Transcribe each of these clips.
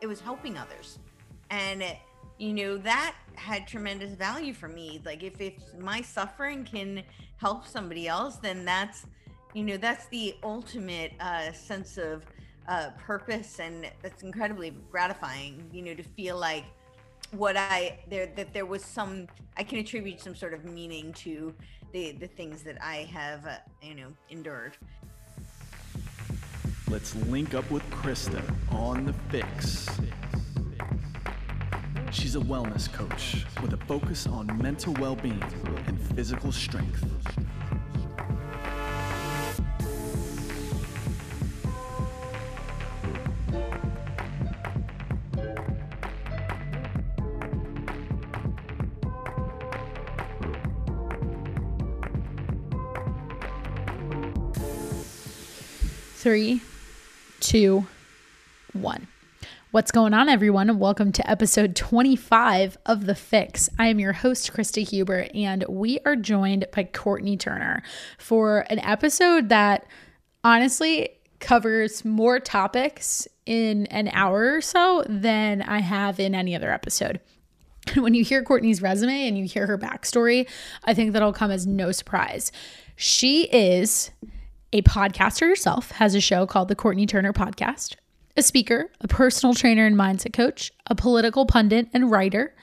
it was helping others. And it, you know, that had tremendous value for me. Like if if my suffering can help somebody else, then that's you know, that's the ultimate uh sense of uh purpose and that's incredibly gratifying, you know, to feel like what I there that there was some I can attribute some sort of meaning to the the things that I have uh, you know endured. Let's link up with Krista on the Fyx. She's a wellness coach with a focus on mental well being and physical strength. Three, two, one. What's going on, everyone? Welcome to episode 25 of The Fyx. I am your host, Krista Huber, and we are joined by Courtenay Turner for an episode that honestly covers more topics in an hour or so than I have in any other episode. When you hear Courtenay's resume and you hear her backstory, I think that'll come as no surprise. She is a podcaster herself, has a show called The Courtenay Turner Podcast, a speaker, a personal trainer and mindset coach, a political pundit and writer,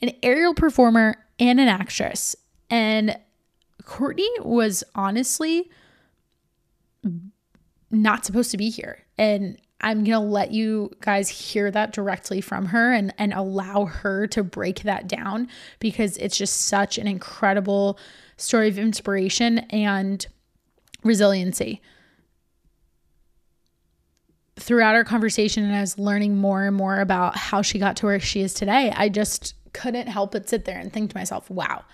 an aerial performer, and an actress. And Courtenay was honestly not supposed to be here. And I'm going to let you guys hear that directly from her and, and allow her to break that down because it's just such an incredible story of inspiration and resiliency. Throughout our conversation, and I was learning more and more about how she got to where she is today, I just couldn't help but sit there and think to myself, wow,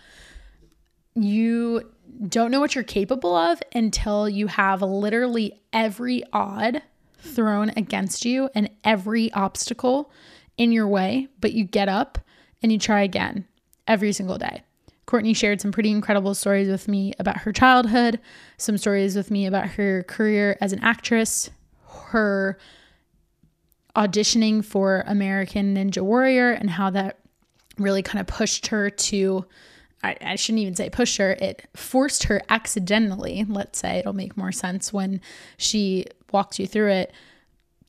you don't know what you're capable of until you have literally every odd thrown against you and every obstacle in your way, but you get up and you try again every single day. Courtenay shared some pretty incredible stories with me about her childhood, some stories with me about her career as an actress, her auditioning for American Ninja Warrior, and how that really kind of pushed her to. I, shouldn't even say pushed her, it forced her accidentally, let's say, it'll make more sense when she walks you through it.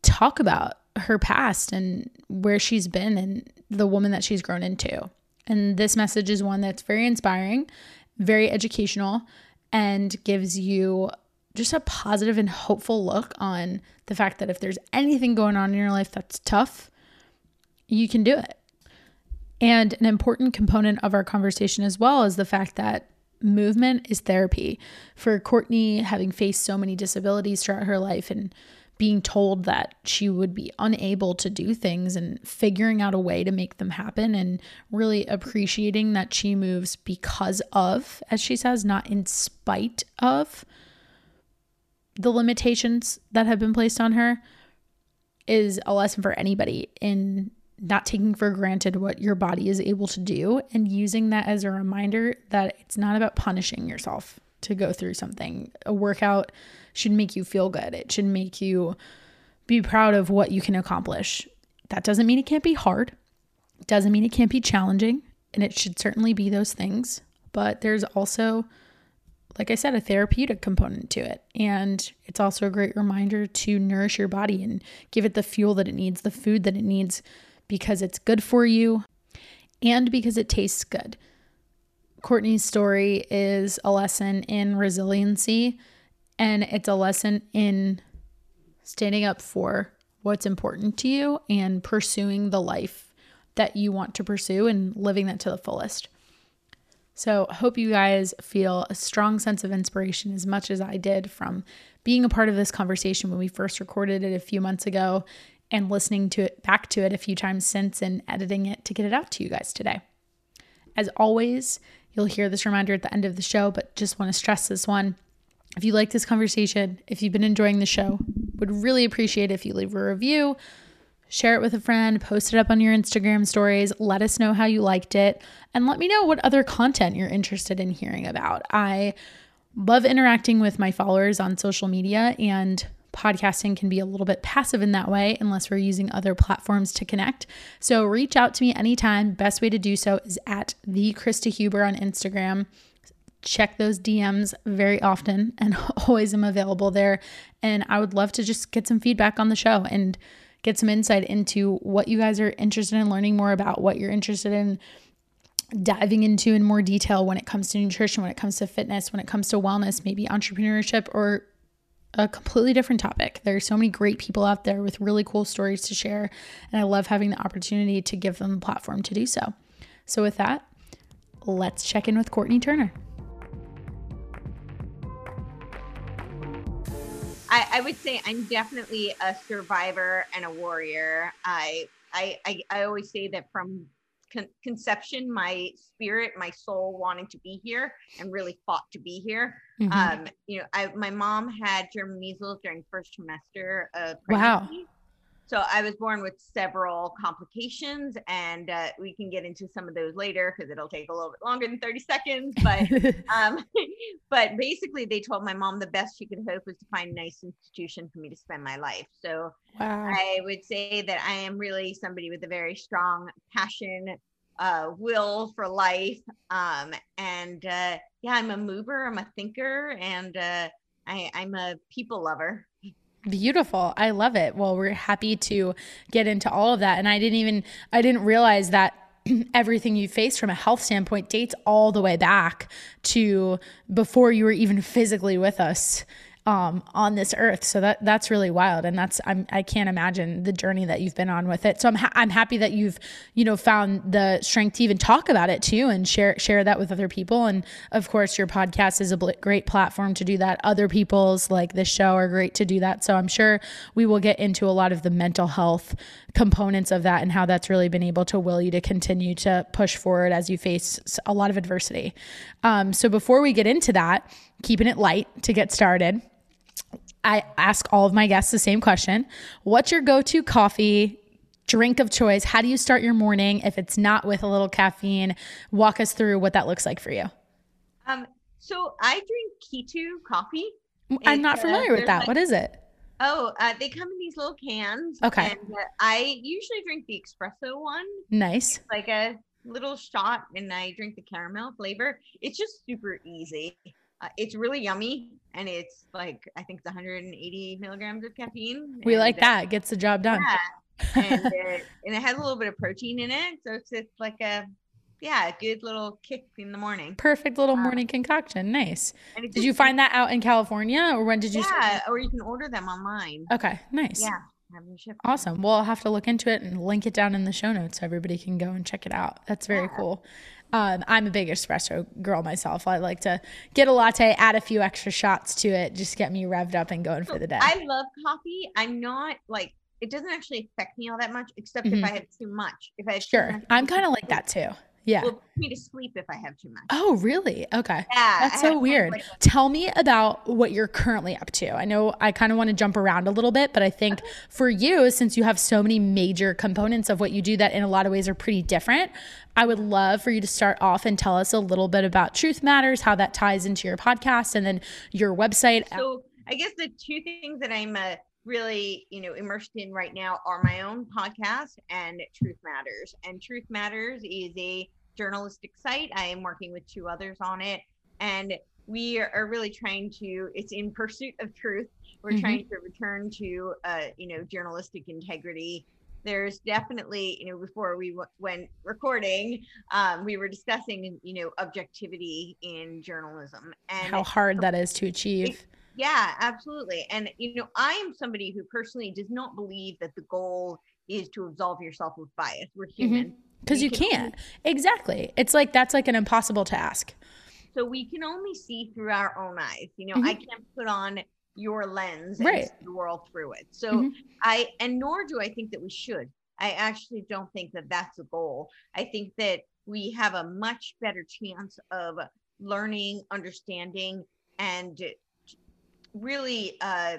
Talk about her past and where she's been and the woman that she's grown into. And this message is one that's very inspiring, very educational, and gives you just a positive and hopeful look on the fact that if there's anything going on in your life that's tough, you can do it. And an important component of our conversation as well is the fact that movement is therapy. For Courtenay, having faced so many disabilities throughout her life and being told that she would be unable to do things and figuring out a way to make them happen and really appreciating that she moves because of, as she says, not in spite of the limitations that have been placed on her is a lesson for anybody in not taking for granted what your body is able to do and using that as a reminder that it's not about punishing yourself to go through something. A workout should make you feel good. It should make you be proud of what you can accomplish. That doesn't mean it can't be hard. Doesn't mean it can't be challenging, and it should certainly be those things. But there's also like I said, a therapeutic component to it. And it's also a great reminder to nourish your body and give it the fuel that it needs, the food that it needs, because it's good for you and because it tastes good. Courtenay's story is a lesson in resiliency and it's a lesson in standing up for what's important to you and pursuing the life that you want to pursue and living that to the fullest. So, I hope you guys feel a strong sense of inspiration as much as I did from being a part of this conversation when we first recorded it a few months ago and listening to it back to it a few times since and editing it to get it out to you guys today. As always, you'll hear this reminder at the end of the show, but just want to stress this one. If you like this conversation, if you've been enjoying the show, would really appreciate if you leave a review, share it with a friend, post it up on your Instagram stories, let us know how you liked it, and let me know what other content you're interested in hearing about. I love interacting with my followers on social media and podcasting can be a little bit passive in that way unless we're using other platforms to connect. So reach out to me anytime. Best way to do so is at the Krista Huber on Instagram. Check those DMs very often and always am available there. And I would love to just get some feedback on the show and get some insight into what you guys are interested in learning more about, what you're interested in diving into in more detail when it comes to nutrition, when it comes to fitness, when it comes to wellness, maybe entrepreneurship or a completely different topic. There are so many great people out there with really cool stories to share, and I love having the opportunity to give them a platform to do so. So, with that, let's check in with Courtenay Turner. I, I would say I'm definitely a survivor and a warrior. I I I, I always say that from con- conception, my spirit, my soul wanting to be here and really fought to be here. Mm-hmm. Um, you know, I my mom had German measles during first trimester of pregnancy. Wow. So I was born with several complications, and uh, we can get into some of those later because it'll take a little bit longer than 30 seconds. But um, but basically, they told my mom the best she could hope was to find a nice institution for me to spend my life. So wow. I would say that I am really somebody with a very strong passion, uh, will for life, um, and uh, yeah, I'm a mover, I'm a thinker, and uh, I, I'm a people lover. Beautiful. I love it. Well, we're happy to get into all of that. And I didn't even, I didn't realize that everything you faced from a health standpoint dates all the way back to before you were even physically with us um, on this earth. So that that's really wild, and that's I'm I can't imagine the journey that you've been on with it. So I'm ha- I'm happy that you've you know found the strength to even talk about it too and share share that with other people. And of course, your podcast is a bl- great platform to do that. Other people's like this show are great to do that. So I'm sure we will get into a lot of the mental health components of that and how that's really been able to will you to continue to push forward as you face a lot of adversity. Um, so before we get into that, keeping it light to get started I ask all of my guests the same question What's your go to coffee? Drink of choice. How do you start your morning if it's not with a little caffeine? Walk us through what that looks like for you. Um, so I drink KE2 coffee. I'm not uh, familiar uh, with that. Like, what is it? Oh, uh, they come in these little cans. Okay. And, uh, I usually drink the espresso one. Nice. It's like a little shot, and I drink the caramel flavor. It's just super easy. Uh, it's really yummy, and it's like I think it's 180 milligrams of caffeine. We like that. Gets the job done. Yeah. and, it, and it has a little bit of protein in it, so it's, it's like a yeah, a good little kick in the morning. Perfect little um, morning concoction. Nice. Did you find that out in California, or when did you? Yeah, or you can order them online. Okay, nice. Yeah. Awesome. Well, I'll have to look into it and link it down in the show notes so everybody can go and check it out. That's very yeah. cool. Um, I'm a big espresso girl myself. I like to get a latte, add a few extra shots to it, just get me revved up and going for the day. I love coffee. I'm not like it doesn't actually affect me all that much, except mm-hmm. if I have too much. If I have sure, I'm kind of like that too. Yeah. Will me to sleep if I have too much. Oh, really? Okay. Yeah. That's so weird. Tell me about what you're currently up to. I know I kind of want to jump around a little bit, but I think for you, since you have so many major components of what you do that in a lot of ways are pretty different, I would love for you to start off and tell us a little bit about Truth Matters, how that ties into your podcast, and then your website. So I guess the two things that I'm uh, really you know immersed in right now are my own podcast and truth matters. And truth matters is a journalistic site. I am working with two others on it. And we are really trying to it's in pursuit of truth. We're mm-hmm. trying to return to uh, you know journalistic integrity. There's definitely you know before we w- went recording um, we were discussing you know objectivity in journalism. And how hard that is to achieve yeah, absolutely. And you know, I am somebody who personally does not believe that the goal is to absolve yourself of bias. We're mm-hmm. human. Because mm-hmm. you can can't. Only- exactly. It's like that's like an impossible task. So we can only see through our own eyes. You know, mm-hmm. I can't put on your lens and right. see the world through it. So mm-hmm. I and nor do I think that we should. I actually don't think that that's a goal. I think that we have a much better chance of learning, understanding, and really uh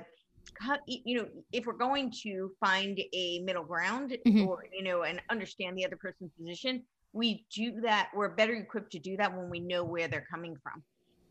you know if we're going to find a middle ground mm-hmm. or you know and understand the other person's position we do that we're better equipped to do that when we know where they're coming from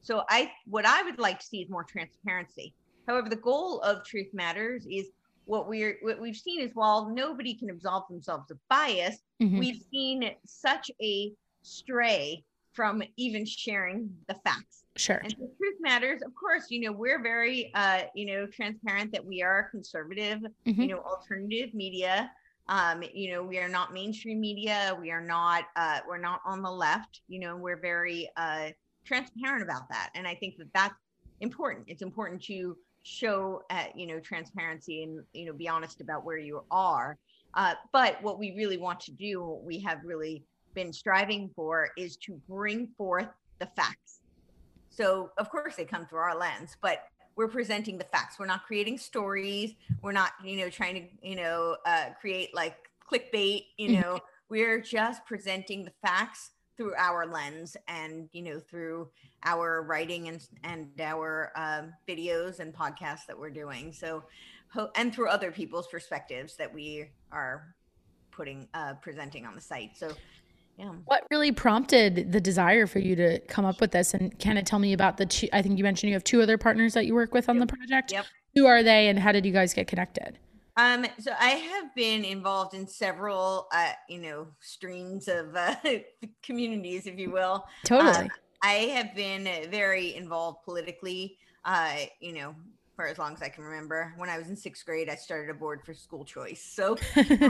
so i what i would like to see is more transparency However, the goal of Truth Matters is what we're what we've seen is while nobody can absolve themselves of bias, Mhm. we've seen such a stray from even sharing the facts. Sure. And so truth matters. Of course, you know, we're very uh, you know, transparent that we are conservative, Mhm. you know, alternative media. Um, you know, we are not mainstream media. We are not uh we're not on the left, you know, we're very uh transparent about that. And I think that that's important. It's important to show uh, you know, transparency and you know, be honest about where you are. Uh, but what we really want to do, we have really been striving for is to bring forth the facts. So, of course, they come through our lens, but we're presenting the facts. We're not creating stories. We're not, you know, trying to, you know, uh, create like clickbait. You Mhm. know, we're just presenting the facts through our lens and you know through our writing and and our um, videos and podcasts that we're doing. So, and through other people's perspectives that we are putting uh, presenting on the site. So, yeah. What really prompted the desire for you to come up with this? And kind of tell me about the two, I think you mentioned you have two other partners that you work with on the project. Yep. Who are they and how did you guys get connected? Um, so I have been involved in several, uh, you know, streams of uh, communities, if you will. Totally. I have been very involved politically, uh, you know, for as long as I can remember. When I was in sixth grade, I started a board for school choice. So,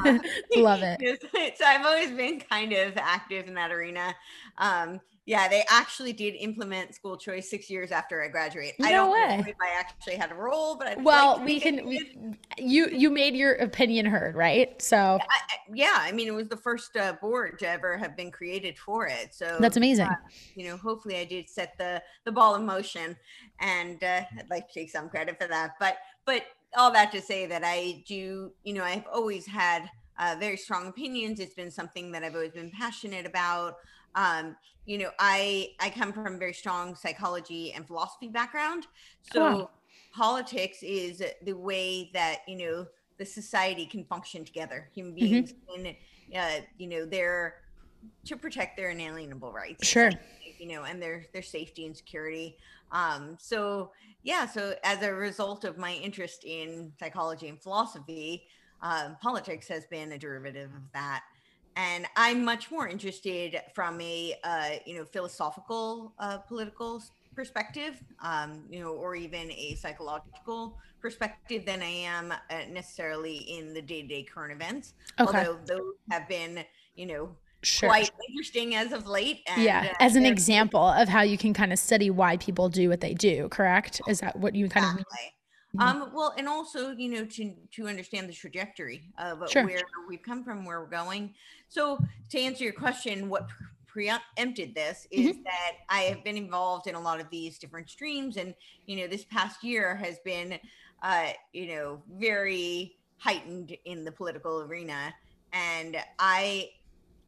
uh, Love it. so I've always been kind of active in that arena. Um, yeah, they actually did implement school choice six years after I graduated. I No don't way. know if I actually had a role, but I'd like Well, to we can, we, you, you made your opinion heard, right? So I, I- yeah, I mean, it was the first uh, board to ever have been created for it. So that's amazing. uh, you know, hopefully I did set the the ball in motion, and uh, I'd like to take some credit for that. But but all that to say that I do, you know, I've always had uh, very strong opinions. It's been something that I've always been passionate about. Um, you know, I I come from a very strong psychology and philosophy background, so Wow. politics is the way that you know the society can function together. Human Mm-hmm. beings can, uh, you know, they're to protect their inalienable rights Sure. you know and their their safety and security um so yeah so as a result of my interest in psychology and philosophy um, politics has been a derivative of that and i'm much more interested from a uh, you know philosophical uh, political perspective um, you know or even a psychological perspective than i am uh, necessarily in the day-to-day current events Okay. although those have been you know Sure. quite interesting as of late. And, yeah. uh, As an example of how you can kind of study why people do what they do, correct? Is that what you kind of mean? Mhm. Um, well, and also, you know, to to understand the trajectory of Sure. where we've come from, where we're going. So, to answer your question, what preempted this Mm-hmm. is that I have been involved in a lot of these different streams, and you know, this past year has been, uh, you know, very heightened in the political arena, and I,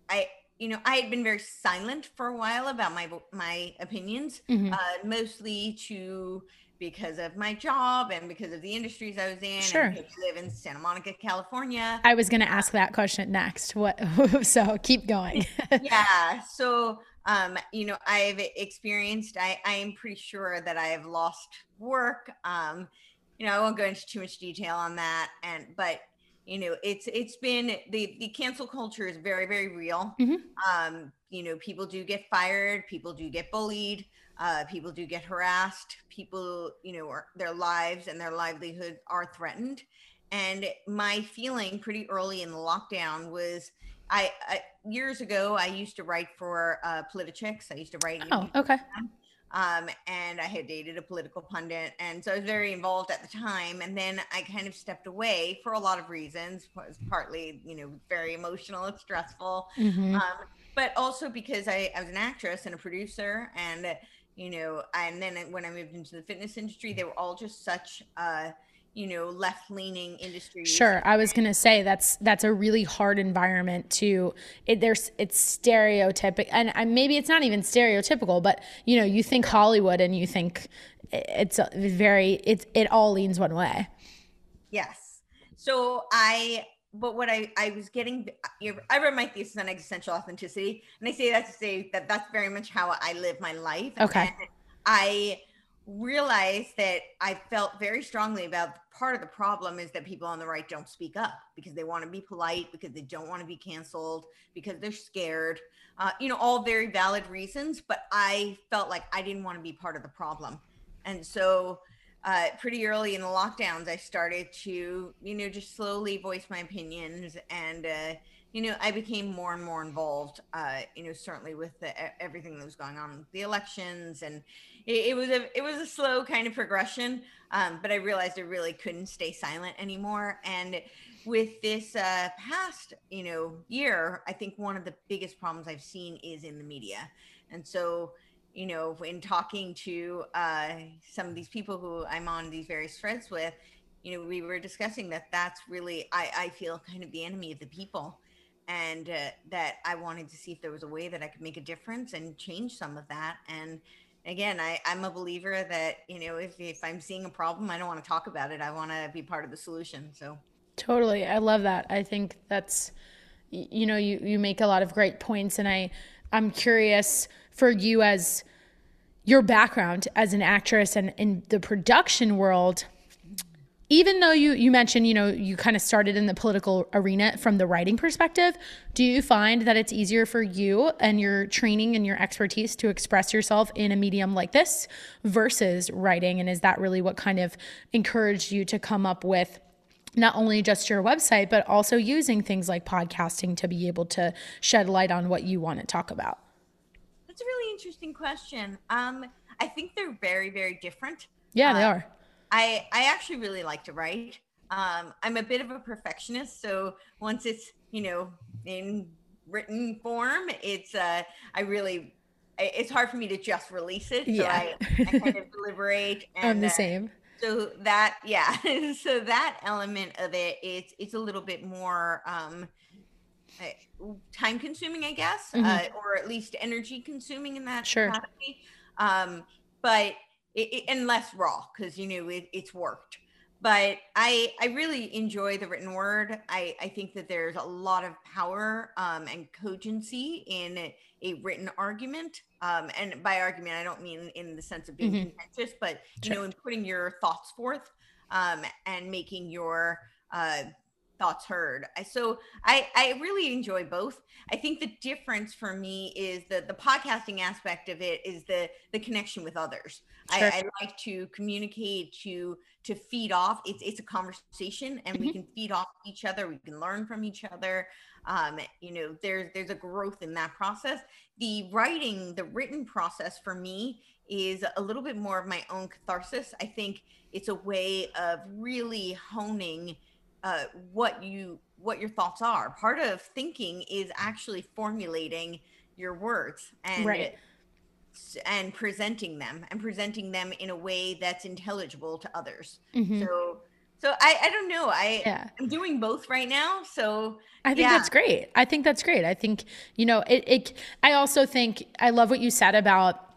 I. You know, I had been very silent for a while about my my opinions, Mhm. uh, mostly to because of my job and because of the industries I was in. Sure. And I live in Santa Monica, California. I was going to ask that question next. What? so keep going. yeah. So, um, you know, I've experienced. I I am pretty sure that I have lost work. Um, you know, I won't go into too much detail on that. And but you know, it's it's been the the cancel culture is very very real. Mhm. Um, you know, people do get fired. People do get bullied. Uh, people do get harassed. People, you know, are, their lives and their livelihood are threatened. And my feeling pretty early in the lockdown was I, I years ago I used to write for uh, Politichicks. I used to write. oh, okay. Um, and I had dated a political pundit, and so I was very involved at the time. And then I kind of stepped away for a lot of reasons. Was partly, you know, very emotional and stressful, Mhm. um, but also because I, I was an actress and a producer, and you know, and then when I moved into the fitness industry, they were all just such, uh, you know, left-leaning industries. Sure. I was going to say that's that's a really hard environment to it there's it's stereotypic and I, maybe it's not even stereotypical, but you know, you think Hollywood and you think it's very it's it all leans one way. Yes. So I, but what I, I was getting, I wrote my thesis on existential authenticity, and I say that to say that that's very much how I live my life. Okay. And I realized that I felt very strongly about part of the problem is that people on the right don't speak up because they want to be polite, because they don't want to be canceled, because they're scared. Uh, you know, all very valid reasons. But I felt like I didn't want to be part of the problem. And so, uh, pretty early in the lockdowns, I started to, you know, just slowly voice my opinions and, uh, you know, I became more and more involved, uh, you know, certainly with the, everything that was going on, the elections, and it, it, was a it was a slow kind of progression. Um, but I realized I really couldn't stay silent anymore. And with this uh, past, you know, year, I think one of the biggest problems I've seen is in the media, and so. You know, in talking to uh, some of these people who I'm on these various threads with, you know, we were discussing that that's really, I, I feel kind of the enemy of the people and uh, that I wanted to see if there was a way that I could make a difference and change some of that. And again, I, I'm a believer that, you know, if, if I'm seeing a problem, I don't want to talk about it. I want to be part of the solution. So totally. I love that. I think that's, you know, you, you make a lot of great points and I, I'm curious for you as your background as an actress and in the production world, even though you you mentioned you know you kind of started in the political arena from the writing perspective do you find that it's easier for you and your training and your expertise to express yourself in a medium like this versus writing? And is that really what kind of encouraged you to come up with not only just your website but also using things like podcasting to be able to shed light on what you want to talk about? That's a really interesting question. Um, i think they're very very different. Yeah they uh, are I I actually really like to write. Um, I'm a bit of a perfectionist, so once it's you know in written form, it's uh, I really it's hard for me to just release it. So yeah. I, I kind of deliberate. And, I'm the uh, same. So that yeah, so that element of it, it's it's a little bit more um, time consuming, I guess, mm-hmm. uh, or at least energy consuming in that sure. capacity. Um, but it, it, and less raw because you know it, it's worked but I I really enjoy the written word. I I think that there's a lot of power um, and cogency in a, a written argument. Um, and by argument, I don't mean in the sense of being mm-hmm. contentious, but you sure. know, in putting your thoughts forth um, and making your uh, thoughts heard. So I, I really enjoy both. I think the difference for me is that the podcasting aspect of it is the the connection with others. Sure. I, I, like to communicate to to feed off. It's it's a conversation, and mm-hmm. we can feed off each other. We can learn from each other. Um, you know, there's there's a growth in that process. The writing, the written process for me is a little bit more of my own catharsis. I think it's a way of really honing uh, what you what your thoughts are. Part of thinking is actually formulating your words and right. and presenting them and presenting them in a way that's intelligible to others. Mm-hmm. So so I, I don't know. I yeah. I'm doing both right now. So I think yeah. that's great. I think that's great. I think, you know, it, it I also think I love what you said about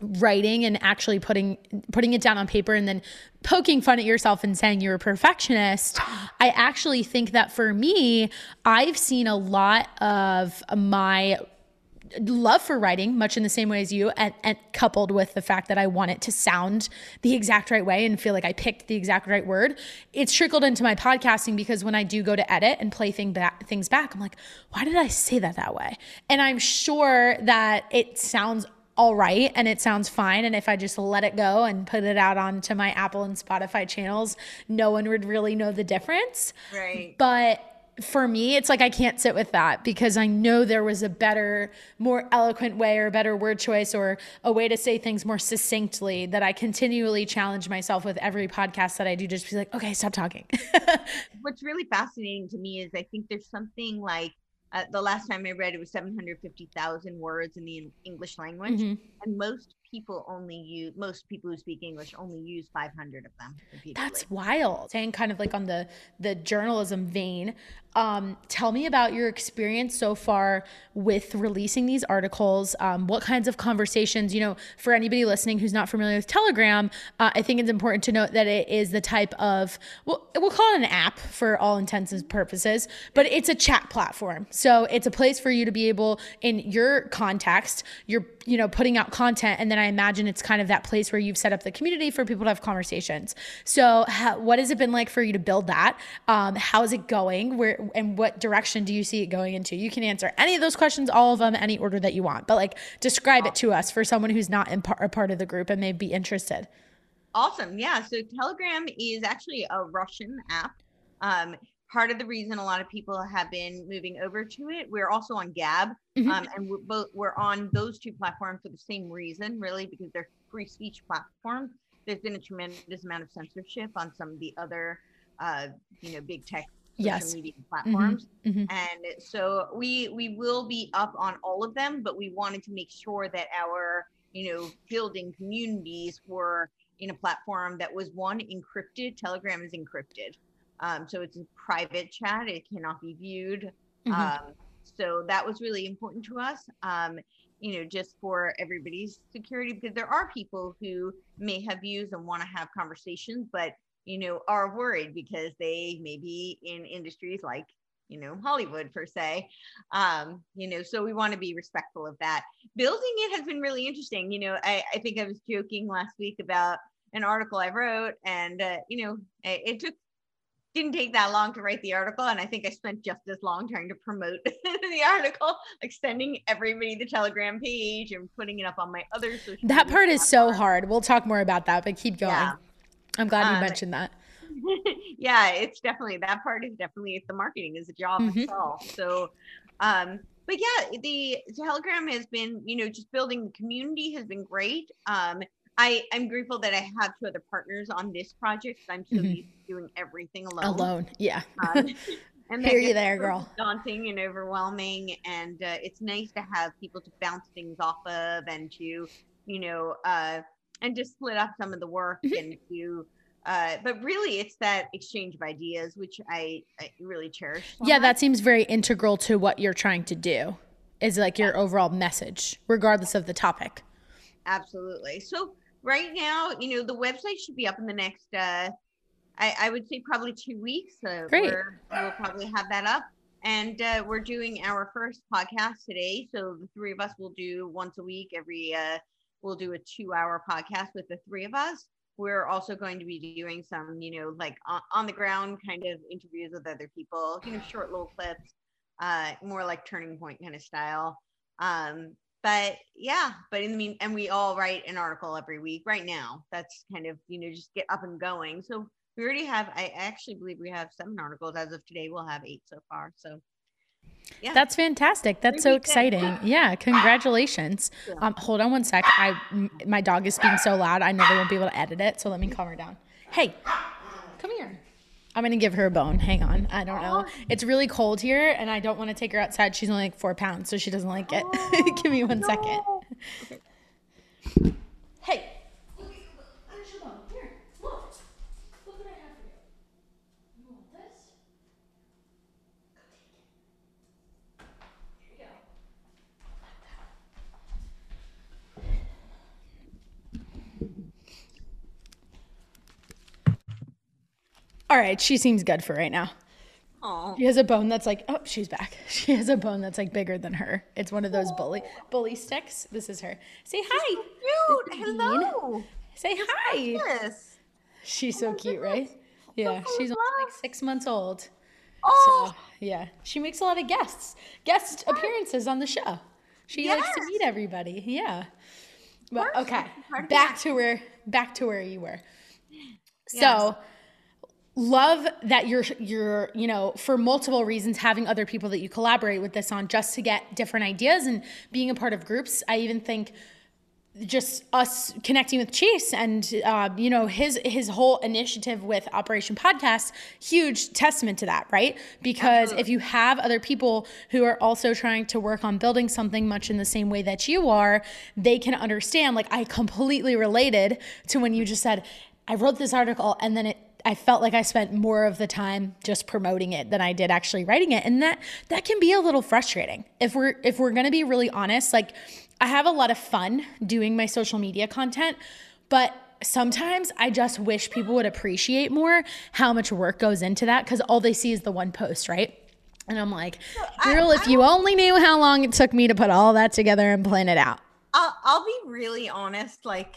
writing and actually putting putting it down on paper and then poking fun at yourself and saying you're a perfectionist i actually think that for me i've seen a lot of my love for writing much in the same way as you and, and, coupled with the fact that i want it to sound the exact right way and feel like i picked the exact right word it's trickled into my podcasting because when i do go to edit and play thing back, things back i'm like why did i say that that way? And i'm sure that it sounds all right and it sounds fine. And if I just let it go and put it out onto my Apple and Spotify channels, no one would really know the difference. Right. But for me, it's like I can't sit with that because I know there was a better, more eloquent way or better word choice or a way to say things more succinctly that I continually challenge myself with every podcast that I do. Just be like, okay, stop talking. What's really fascinating to me is I think there's something like uh, the last time I read it was 750,000 words in the English language, mm-hmm. and most people only use most people who speak English only use 500 of them. That's wild. Saying kind of like on the the journalism vein, um, tell me about your experience so far with releasing these articles. Um, what kinds of conversations, you know, for anybody listening who's not familiar with Telegram, uh, I think it's important to note that it is the type of, well, we'll call it an app for all intents and purposes, but it's a chat platform. So it's a place for you to be able, in your context, you're you know, putting out content. And then I imagine it's kind of that place where you've set up the community for people to have conversations. So, how, what has it been like for you to build that? Um, how is it going? Where and what direction do you see it going into? You can answer any of those questions, all of them, any order that you want. But like, describe it to us for someone who's not in par- a part of the group and may be interested. Awesome. Yeah. So Telegram is actually a Russian app. Um, part of the reason a lot of people have been moving over to it. We're also on Gab, mm-hmm. um, and we're both we're on those two platforms for the same reason, really, because they're free speech platforms. There's been a tremendous amount of censorship on some of the other, uh, you know, big tech yes. social media platforms, mm-hmm. Mm-hmm. and so we we will be up on all of them, but we wanted to make sure that our you know building communities were in a platform that was one encrypted. Telegram is encrypted. Um, so it's a private chat, it cannot be viewed. Mm-hmm. Um, so that was really important to us, um, you know, just for everybody's security, because there are people who may have views and want to have conversations, but, you know, are worried because they may be in industries like, you know, Hollywood per se. Um, you know, so we want to be respectful of that. Building it has been really interesting. You know, I, I think I was joking last week about an article I wrote, and uh, you know, it, it took didn't take that long to write the article and i think i spent just as long trying to promote the article like sending everybody the telegram page and putting it up on my other social that part is so hard. We'll talk more about that but keep going. Yeah. i'm glad you um, mentioned that. Yeah it's definitely that part is definitely the marketing is a job mm-hmm. itself so um but yeah the telegram has been you know just building the community has been great. Um I, I'm grateful that I have two other partners on this project. I'm so mm-hmm. used to doing everything alone. Alone, yeah. Um, and hear you there, girl. Daunting and overwhelming, and uh, it's nice to have people to bounce things off of, and to, you know, uh, and just split up some of the work mm-hmm. and to. Uh, but really, it's that exchange of ideas, which I, I really cherish. So yeah, much. that seems very integral to what you're trying to do. Is like your yeah. overall message, regardless of the topic. Absolutely. So right now, you know, the website should be up in the next, uh, I, I would say probably two weeks. So Great. we'll probably have that up. And uh, we're doing our first podcast today. So the three of us will do once a week. Every uh, we'll do a two-hour podcast with the three of us. We're also going to be doing some, you know, like on, on the ground kind of interviews with other people. You know, short little clips, uh, more like turning point kind of style. Um, but yeah but in the mean and we all write an article every week right now that's kind of you know just get up and going. So we already have i actually believe we have seven articles as of today. We'll have eight so far so. Yeah. That's fantastic. That's so exciting. Yeah congratulations. Um hold on one sec. I my dog is being so loud i know they won't be able to edit it so let me calm her down. Hey come here I'm gonna give her a bone. Hang on. I don't know. It's really cold here, and I don't want to take her outside. She's only like four pounds, so she doesn't like it. Give me one no. second. Okay. Hey. All right, she seems good for right now. Aww. She has a bone that's like, oh, she's back. She has a bone that's like bigger than her. It's one of those bully bully sticks. This is her. Say hi. So cute. Hello. Say hi. Yes. She's so cute, right? Yeah, she's only like six months old. Oh. So, yeah, she makes a lot of guests, guest appearances on the show. She yes. likes to meet everybody. Yeah. But okay, back to where back to where you were. Yes. So love that you're you're you know for multiple reasons having other people that you collaborate with this on just to get different ideas and being a part of groups i even think just us connecting with chase and uh, you know his his whole initiative with operation podcast huge testament to that right because Absolutely. if you have other people who are also trying to work on building something much in the same way that you are they can understand like i completely related to when you just said i wrote this article and then it I felt like I spent more of the time just promoting it than I did actually writing it. And that that can be a little frustrating. If we're if we're going to be really honest, like I have a lot of fun doing my social media content, but sometimes I just wish people would appreciate more how much work goes into that cuz all they see is the one post, right? And I'm like, girl, if you only knew how long it took me to put all that together and plan it out. I'll I'll be really honest. Like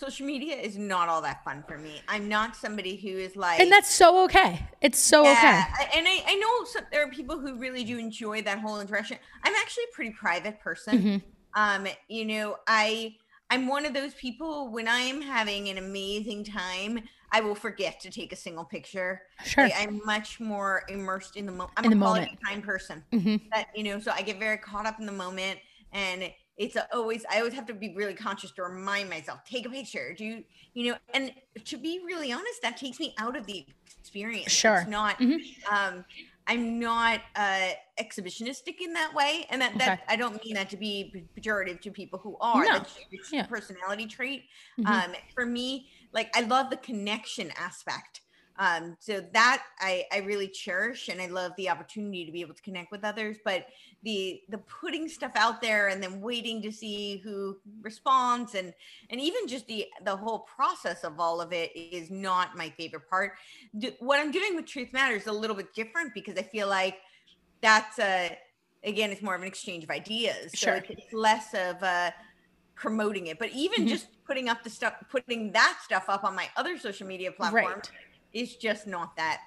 social media is not all that fun for me. I'm not somebody who is like, and that's so okay. It's so yeah, okay. I- And I, I know some, there are people who really do enjoy that whole interaction. I'm actually a pretty private person. Mhm. Um, you know, I I'm one of those people when I am having an amazing time, I will forget to take a single picture. Sure. Like, I'm much more immersed in the moment. I'm In a the quality moment. time person. Mhm. That you know, so I get very caught up in the moment, and it's always I always have to be really conscious to remind myself, take a picture. Do you, you know? And to be really honest, that takes me out of the experience. Sure. It's not. Mhm. Um, I'm not uh, exhibitionistic in that way, and that, that Okay. I don't mean that to be pejorative to people who are. No. That's it's a Yeah. personality trait. Mhm. Um, for me, like I love the connection aspect. Um, so that I, I really cherish, and I love the opportunity to be able to connect with others. But the the putting stuff out there and then waiting to see who responds, and and even just the the whole process of all of it is not my favorite part. Do, what I'm doing with Truth Matters is a little bit different because I feel like that's a again it's more of an exchange of ideas. Sure. So it's less of a promoting it. But even Mhm. just putting up the stuff, putting that stuff up on my other social media platforms Right. Is just not that.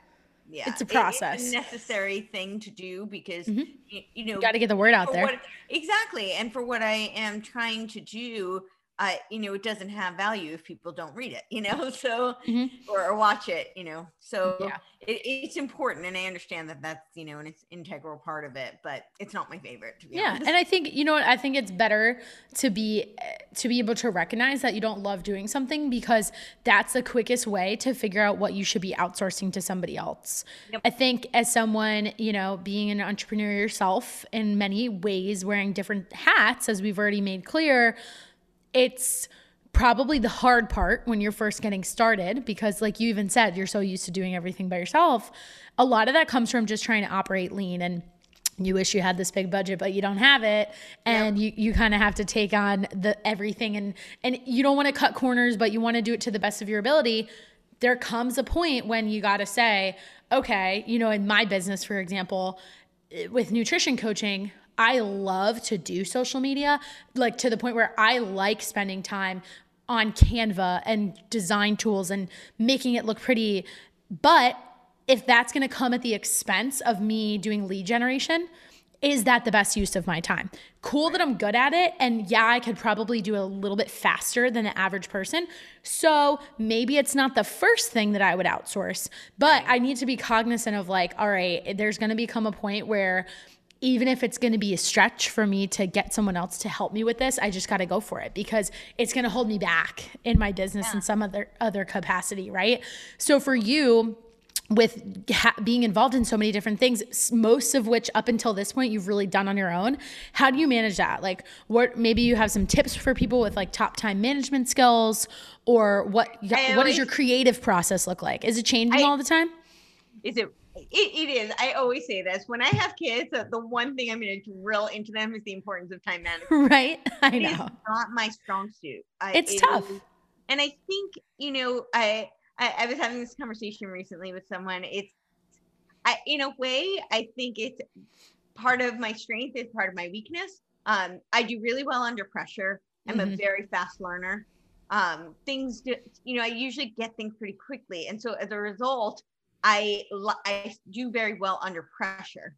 Yeah, It's a it- process. a necessary thing to do because Mhm. y- you, know Got to get the word out there. what- exactly, and for what I am trying to do, uh, you know, it doesn't have value if people don't read it, you know, so Mhm. or, or watch it, you know. So Yeah. it, it's important, and I understand that that's you know, and it's integral part of it, but it's not my favorite to be yeah honest. and i think you know what i think it's better to be to be able to recognize that you don't love doing something because that's the quickest way to figure out what you should be outsourcing to somebody else Yep. i think as someone you know being an entrepreneur yourself in many ways wearing different hats as we've already made clear it's probably the hard part when you're first getting started because like you even said you're so used to doing everything by yourself. A lot of that comes from just trying to operate lean and you wish you had this big budget but you don't have it. And you, you kind of have to take on the everything and and you don't want to cut corners but you want to do it to the best of your ability. There comes a point when you got to say okay you know in my business for example eh, with nutrition coaching, I love to do social media, like to the point where I like spending time on Canva and design tools and making it look pretty. But if that's going to come at the expense of me doing lead generation, is that the best use of my time? Cool that I'm good at it. And yeah, I could probably do a little bit faster than the average person. So maybe it's not the first thing that I would outsource, but I need to be cognizant of like, all right, there's going to become a point where even if it's going to be a stretch for me to get someone else to help me with this, I just got to go for it because it's going to hold me back in my business in some other other capacity, right? So for you, with ha- being involved in so many different things, most of which up until this point you've really done on your own. How do you manage that? Like, what maybe you have some tips for people with like top time management skills, or what? I what does your creative process look like? Is it changing I- all the time? is it, it it is i always say this when i have kids uh, the one thing i'm going to drill into them is the importance of time management Right? I It is know. not my strong suit I, It's it tough. is- and i think you know I, I i was having this conversation recently with someone it's i in a way i think it's part of my strength is part of my weakness um i do really well under pressure i'm a Mhm. very fast learner um things do, you know i usually get things pretty quickly and so as a result I I do very well under pressure.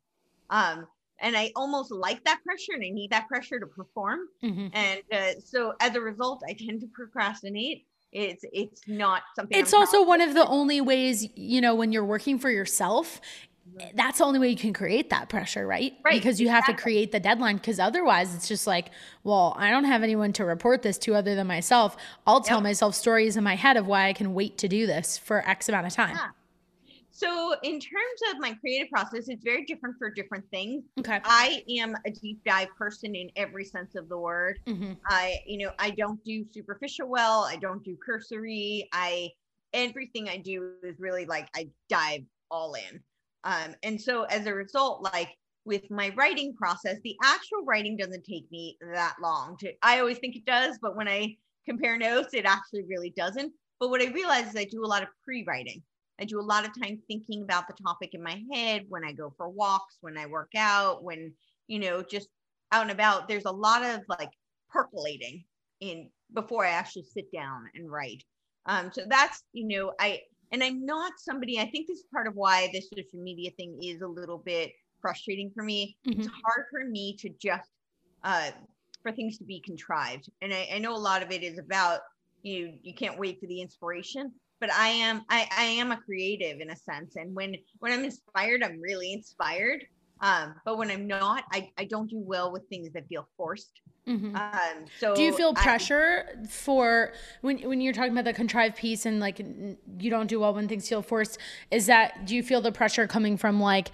Um, and I almost like that pressure and I need that pressure to perform. Mhm. And uh, so as a result, I tend to procrastinate. It's it's not something. It's I'm also one of. the only ways, you know, when you're working for yourself, that's the only way you can create that pressure, right? Right, Because you have to create the deadline. Because otherwise, it's just like, well, I don't have anyone to report this to other than myself. I'll tell Yep. myself stories in my head of why I can wait to do this for X amount of time. Yeah. So in terms of my creative process, it's very different for different things. Okay. I am a deep dive person in every sense of the word. hmm I, you know, I don't do superficial well. I don't do cursory. I everything I do is really like I dive all in. Um, and so as a result, like with my writing process, the actual writing doesn't take me that long. To I always think it does, but when I compare notes, it actually really doesn't. But what I realize is I do a lot of pre-writing. I do a lot of time thinking about the topic in my head when I go for walks, when I work out, when, you know, just out and about. There's a lot of like percolating in before I actually sit down and write. Um, so that's you know I and I'm not somebody. I think this is part of why this social media thing is a little bit frustrating for me. Mm-hmm. It's hard for me to just uh, for things to be contrived, and I, I know a lot of it is about you. You can't wait for the inspiration, but I am I, I am a creative in a sense, and when when I'm inspired, I'm really inspired. Um, but when I'm not, I, I don't do well with things that feel forced. Mm-hmm. Um, so do you feel pressure I, for when when you're talking about the contrived piece and like you don't do well when things feel forced? Is that do you feel the pressure coming from like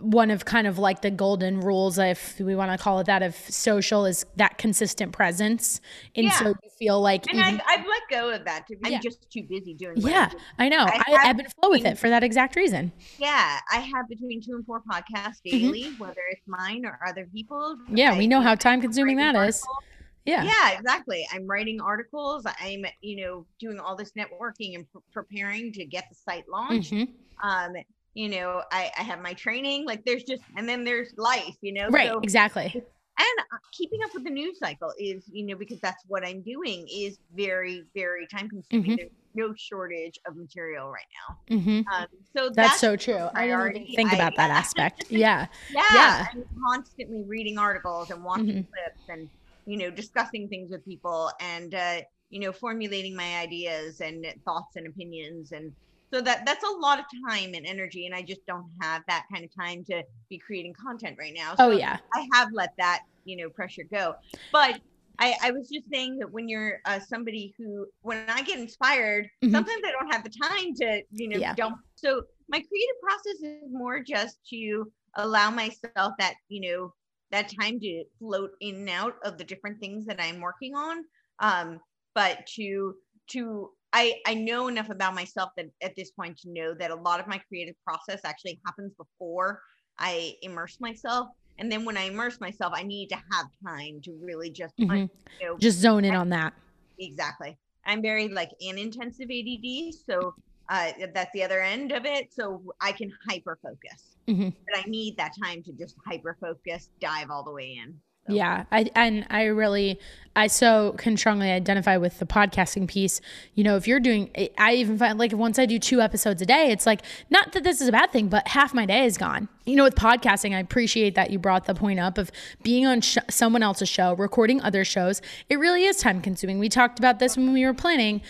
one of kind of like the golden rules, if we want to call it that, of social is that consistent presence. And yeah. so you feel like, and even, I've, I've, let go of that. I'm yeah. just too busy doing. Yeah, I know. I, I ebb and flow with it for that exact reason. Yeah, I have between two and four podcasts mm-hmm. daily, mm-hmm. whether it's mine or other people's. Yeah, I, we know how time consuming that is. Yeah. Yeah, exactly. I'm writing articles. I'm, you know, doing all this networking and pr- preparing to get the site launched. Mm-hmm. Um, you know I, I have my training like there's just and then there's life you know right so, exactly and uh, keeping up with the news cycle is you know because that's what i'm doing is very very time consuming mm-hmm. there's no shortage of material right now mm-hmm. um, so that's, that's, so true i didn't think about I, that aspect yeah yeah, yeah. i'm constantly reading articles and watching mm-hmm. clips and you know discussing things with people and uh, you know formulating my ideas and thoughts and opinions and so that that's a lot of time and energy and i just don't have that kind of time to be creating content right now oh, so oh yeah i have let that you know pressure go but I, I was just saying that when you're uh, somebody who, when I get inspired, mm-hmm. sometimes I don't have the time to, you know, yeah. don't. So my creative process is more just to allow myself that, you know, that time to float in and out of the different things that I'm working on. Um, but to to I, I know enough about myself that at this point to know that a lot of my creative process actually happens before I immerse myself. And then when I immerse myself, I need to have time to really just mm-hmm. you know, just zone in on that. Exactly. I'm very like an intensive ADD, so uh, that's the other end of it. So I can hyper focus, mm-hmm. but I need that time to just hyper focus, dive all the way in. So. Yeah, I and I really I so can strongly identify with the podcasting piece. You know, if you're doing I even find like once I do two episodes a day, it's like not that this is a bad thing, but half my day is gone. You know, with podcasting, I appreciate that you brought the point up of being on sh- someone else's show, recording other shows. It really is time consuming. We talked about this when we were planning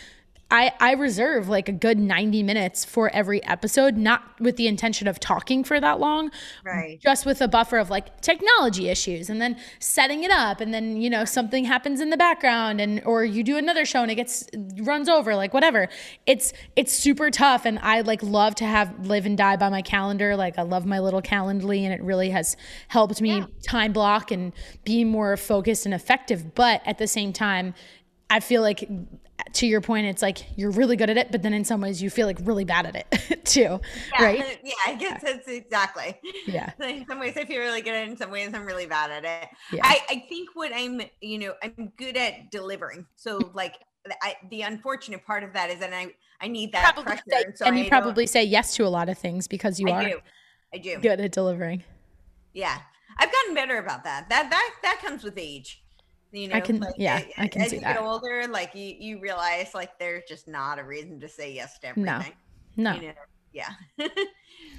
I, I reserve like a good 90 minutes for every episode, not with the intention of talking for that long, right? Just with a buffer of like technology issues and then setting it up. And then, you know, something happens in the background and, or you do another show and it gets, runs over, like whatever. It's, it's super tough. And I like love to have live and die by my calendar. Like I love my little Calendly and it really has helped me yeah. time block and be more focused and effective. But at the same time, I feel like to your point, it's like you're really good at it, but then in some ways you feel like really bad at it too, yeah, right? Yeah, I guess that's exactly. Yeah. in some ways I feel really good at it. In some ways I'm really bad at it. Yeah. I, I think what I'm, you know, I'm good at delivering. So like I, the unfortunate part of that is that I, I need that probably pressure. Say, and, so and you probably say yes to a lot of things because you I are do. I do. good at delivering. Yeah. I've gotten better about that. That, that, that comes with age you know i can like, yeah i can as see you that get older like you you realize like there's just not a reason to say yes to everything no no you know? yeah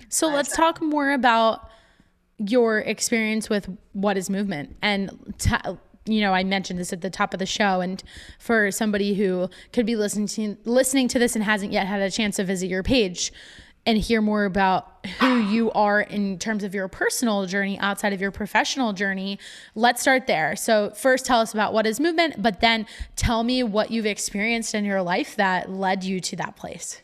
so uh, let's so. talk more about your experience with what is movement and t- you know, I mentioned this at the top of the show, and for somebody who could be listening to listening to this and hasn't yet had a chance to visit your page, and hear more about who you are in terms of your personal journey outside of your professional journey, let's start there. So, first, tell us about what is movement, but then tell me what you've experienced in your life that led you to that place.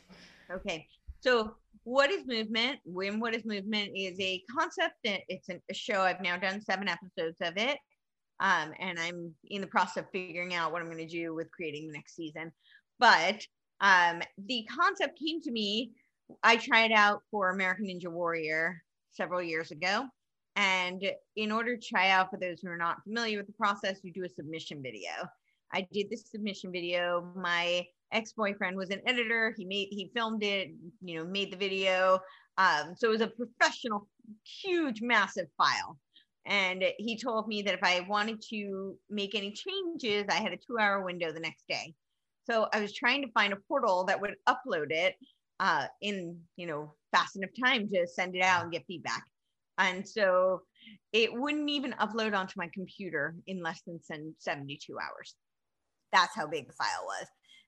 Okay. So, what is movement? When what is movement is a concept that it's a show. I've now done seven episodes of it. Um, and I'm in the process of figuring out what I'm going to do with creating the next season. But um, the concept came to me I tried out for American Ninja Warrior several years ago. And in order to try out, for those who are not familiar with the process, you do a submission video. I did this submission video. My ex-boyfriend was an editor. He made he filmed it, you know, made the video. Um, so it was a professional, huge, massive file. And he told me that if I wanted to make any changes, I had a two hour window the next day. So I was trying to find a portal that would upload it uh, in, you know, fast enough time to send it out and get feedback. And so it wouldn't even upload onto my computer in less than 72 hours. That's how big the file was.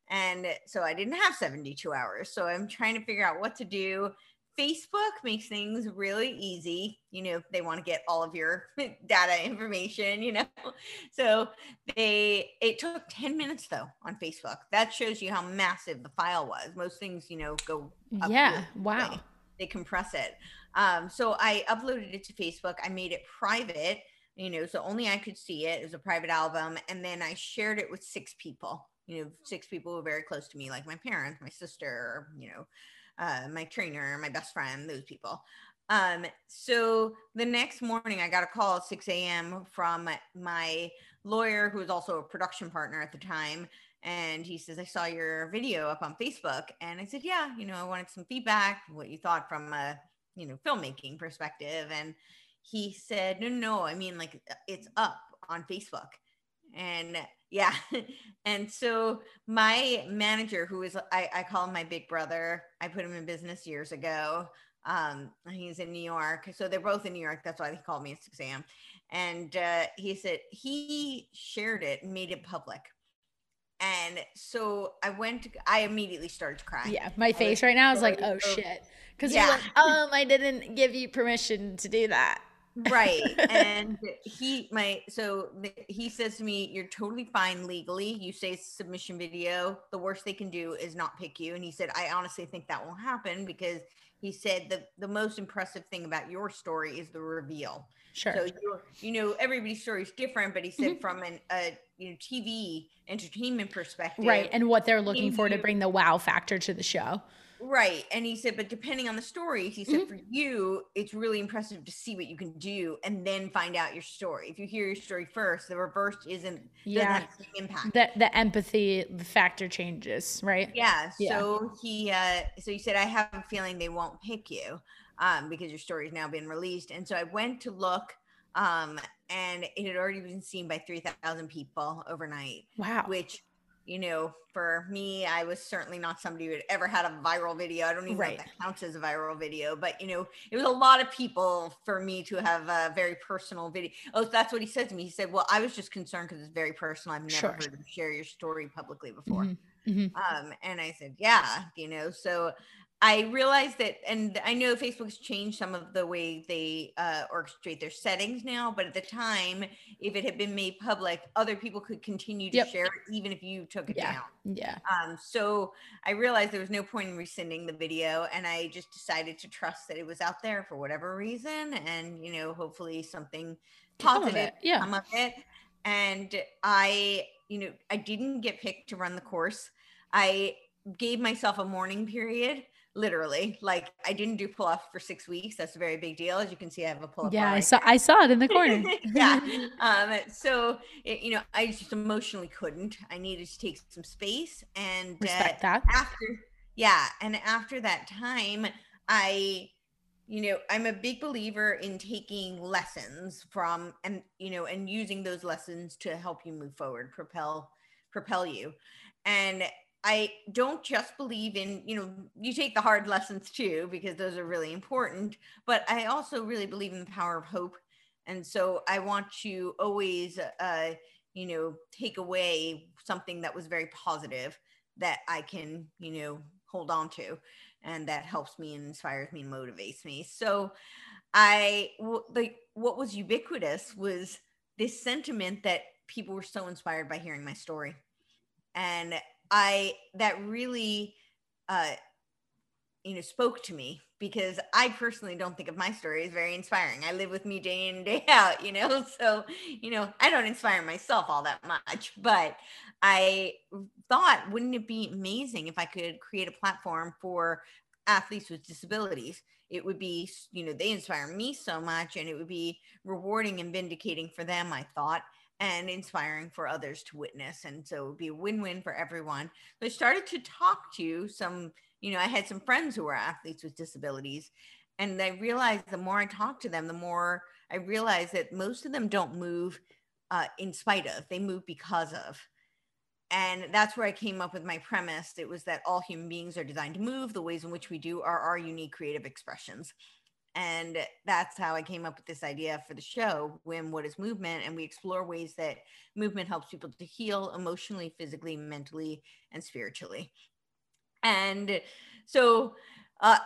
And so I didn't have 72 hours. So I'm trying to figure out what to do. Facebook makes things really easy. You know, they want to get all of your data information, you know. So they it took 10 minutes though on Facebook. That shows you how massive the file was. Most things, you know, go Yeah, wow. They, they compress it. Um, so I uploaded it to Facebook. I made it private, you know, so only I could see it. It was a private album. And then I shared it with six people, you know, six people who were very close to me, like my parents, my sister, you know, uh, my trainer, my best friend, those people. Um, so the next morning, I got a call at 6 a.m. from my lawyer, who was also a production partner at the time. And he says, I saw your video up on Facebook. And I said, Yeah, you know, I wanted some feedback, what you thought from a you know filmmaking perspective and he said no no i mean like it's up on facebook and yeah. And so my manager who is I, I call him my big brother i put him in business years ago um he's in new york. So they're both in new york. That's why he called me at 6 a.m and uh, he said he shared it and made it public. And so i went to, i immediately started crying. Yeah my face right now is like oh shit. Because yeah. you're like, um, I didn't give you permission to do that. Right. And he, my, so he says to me, You're totally fine legally. You say submission video. The worst they can do is not pick you. And he said, I honestly think that will happen because he said the, the most impressive thing about your story is the reveal. Sure. So you you know everybody's story is different, but he said mm-hmm. from an a you know TV entertainment perspective, right, and what they're looking for to bring the wow factor to the show. Right. And he said, but depending on the story, he said, mm-hmm. for you, it's really impressive to see what you can do and then find out your story. If you hear your story first, the reverse isn't, yeah. impact. The, the empathy factor changes, right? Yeah. yeah. So he, uh, so he said, I have a feeling they won't pick you um, because your story has now been released. And so I went to look um, and it had already been seen by 3,000 people overnight. Wow. Which you know, for me, I was certainly not somebody who had ever had a viral video. I don't even right. know if that counts as a viral video, but you know, it was a lot of people for me to have a very personal video. Oh, that's what he said to me. He said, Well, I was just concerned because it's very personal. I've never sure. heard him share your story publicly before. Mm-hmm. Mm-hmm. Um, and I said, Yeah, you know, so I realized that, and I know Facebook's changed some of the way they uh, orchestrate their settings now, but at the time, if it had been made public, other people could continue to yep. share it, even if you took it yeah. down. Yeah. Um, so I realized there was no point in rescinding the video, and I just decided to trust that it was out there for whatever reason, and you know, hopefully something positive yeah. come of it. And I, you know, I didn't get picked to run the course. I gave myself a mourning period literally like i didn't do pull off for six weeks that's a very big deal as you can see i have a pull up yeah i saw i saw it in the corner yeah um so it, you know i just emotionally couldn't i needed to take some space and Respect uh, that. after yeah and after that time i you know i'm a big believer in taking lessons from and you know and using those lessons to help you move forward propel propel you and I don't just believe in, you know, you take the hard lessons too, because those are really important, but I also really believe in the power of hope. And so I want to always, uh, you know, take away something that was very positive that I can, you know, hold on to and that helps me and inspires me and motivates me. So I, like, what was ubiquitous was this sentiment that people were so inspired by hearing my story. And I that really uh you know spoke to me because I personally don't think of my story as very inspiring. I live with me day in and day out, you know. So, you know, I don't inspire myself all that much, but I thought wouldn't it be amazing if I could create a platform for athletes with disabilities? It would be, you know, they inspire me so much and it would be rewarding and vindicating for them, I thought and inspiring for others to witness. And so it would be a win win for everyone. So I started to talk to some, you know, I had some friends who were athletes with disabilities. And I realized the more I talked to them, the more I realized that most of them don't move uh, in spite of, they move because of. And that's where I came up with my premise. It was that all human beings are designed to move. The ways in which we do are our unique creative expressions. And that's how I came up with this idea for the show, When What is Movement? And we explore ways that movement helps people to heal emotionally, physically, mentally, and spiritually. And so uh,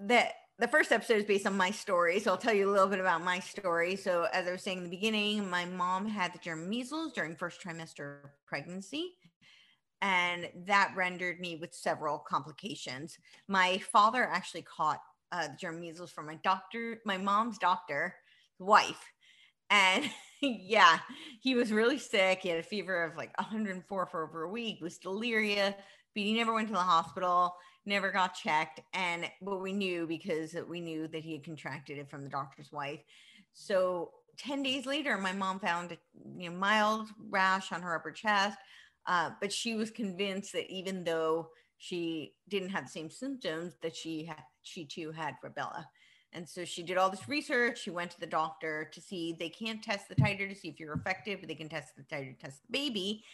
that the first episode is based on my story. So I'll tell you a little bit about my story. So as I was saying in the beginning, my mom had the German measles during first trimester pregnancy and that rendered me with several complications. My father actually caught uh, the German measles from my doctor, my mom's doctor, wife, and yeah, he was really sick. He had a fever of like 104 for over a week, was delirious, but he never went to the hospital, never got checked, and but we knew because we knew that he had contracted it from the doctor's wife. So 10 days later, my mom found a you know, mild rash on her upper chest uh, but she was convinced that even though she didn't have the same symptoms, that she had, she too had rubella. And so she did all this research. She went to the doctor to see they can't test the titer to see if you're effective, but they can test the titer to test the baby.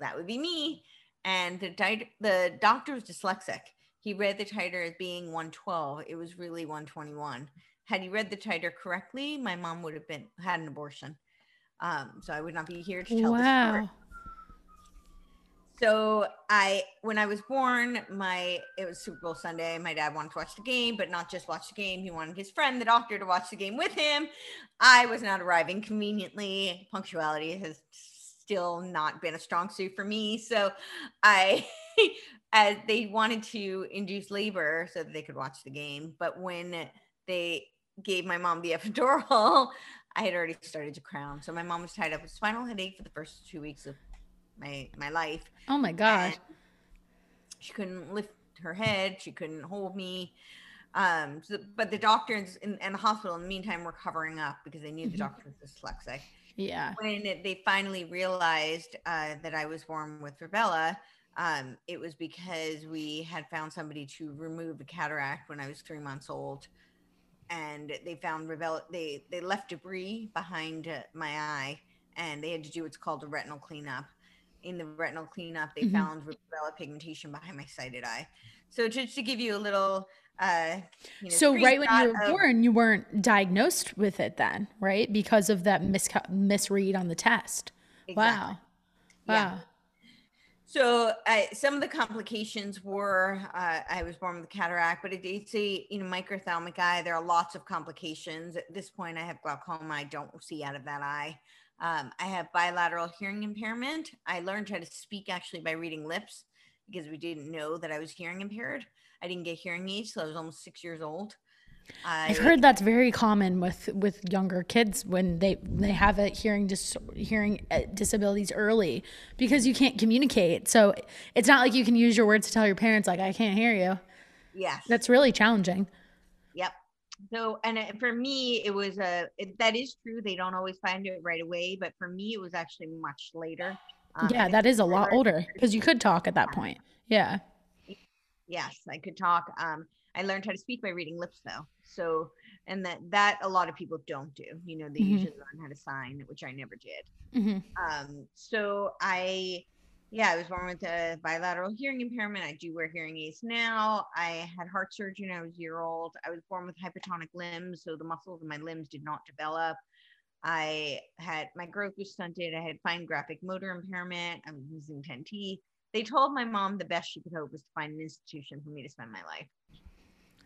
That would be me. And the titer, the doctor was dyslexic. He read the titer as being 112. It was really 121. Had he read the titer correctly, my mom would have been had an abortion. Um, so I would not be here to tell wow. the story so I, when I was born, my it was Super Bowl Sunday. My dad wanted to watch the game, but not just watch the game. He wanted his friend, the doctor, to watch the game with him. I was not arriving conveniently. Punctuality has still not been a strong suit for me, so I, as uh, they wanted to induce labor so that they could watch the game, but when they gave my mom the epidural, I had already started to crown. So my mom was tied up with spinal headache for the first two weeks of my my life. Oh my gosh. she couldn't lift her head. She couldn't hold me. Um, so, but the doctors in, in, the hospital in the meantime were covering up because they knew the mm-hmm. doctor was dyslexic. Yeah. When it, they finally realized uh, that I was born with rubella, um, it was because we had found somebody to remove a cataract when I was three months old, and they found rubella. They they left debris behind uh, my eye, and they had to do what's called a retinal cleanup in the retinal cleanup, they mm-hmm. found rubella pigmentation behind my sighted eye. So just to give you a little, uh, you know, so right when you were of, born, you weren't diagnosed with it then, right? Because of that mis- misread on the test. Exactly. Wow. Wow. Yeah. So uh, some of the complications were uh, I was born with a cataract, but it's a you know microphthalmic eye. There are lots of complications. At this point, I have glaucoma. I don't see out of that eye. Um, I have bilateral hearing impairment. I learned how to speak actually by reading lips because we didn't know that I was hearing impaired. I didn't get hearing aids till I was almost six years old. I, have heard that's very common with with younger kids when they they have a hearing dis, hearing uh, disabilities early because you can't communicate. So it's not like you can use your words to tell your parents like I can't hear you. Yes, that's really challenging. So and for me it was a it, that is true they don't always find it right away but for me it was actually much later um, yeah that is a lot older because you could talk at that point. Yeah. Yes i could talk um i learned how to speak by reading lips though. So and that that a lot of people don't do you know they mm-hmm. usually learn how to sign which i never did. Mm-hmm. um so i yeah, I was born with a bilateral hearing impairment. I do wear hearing aids now. I had heart surgery when I was a year old. I was born with hypotonic limbs, so the muscles in my limbs did not develop. I had my growth was stunted. I had fine graphic motor impairment. I was losing 10 teeth. They told my mom the best she could hope was to find an institution for me to spend my life.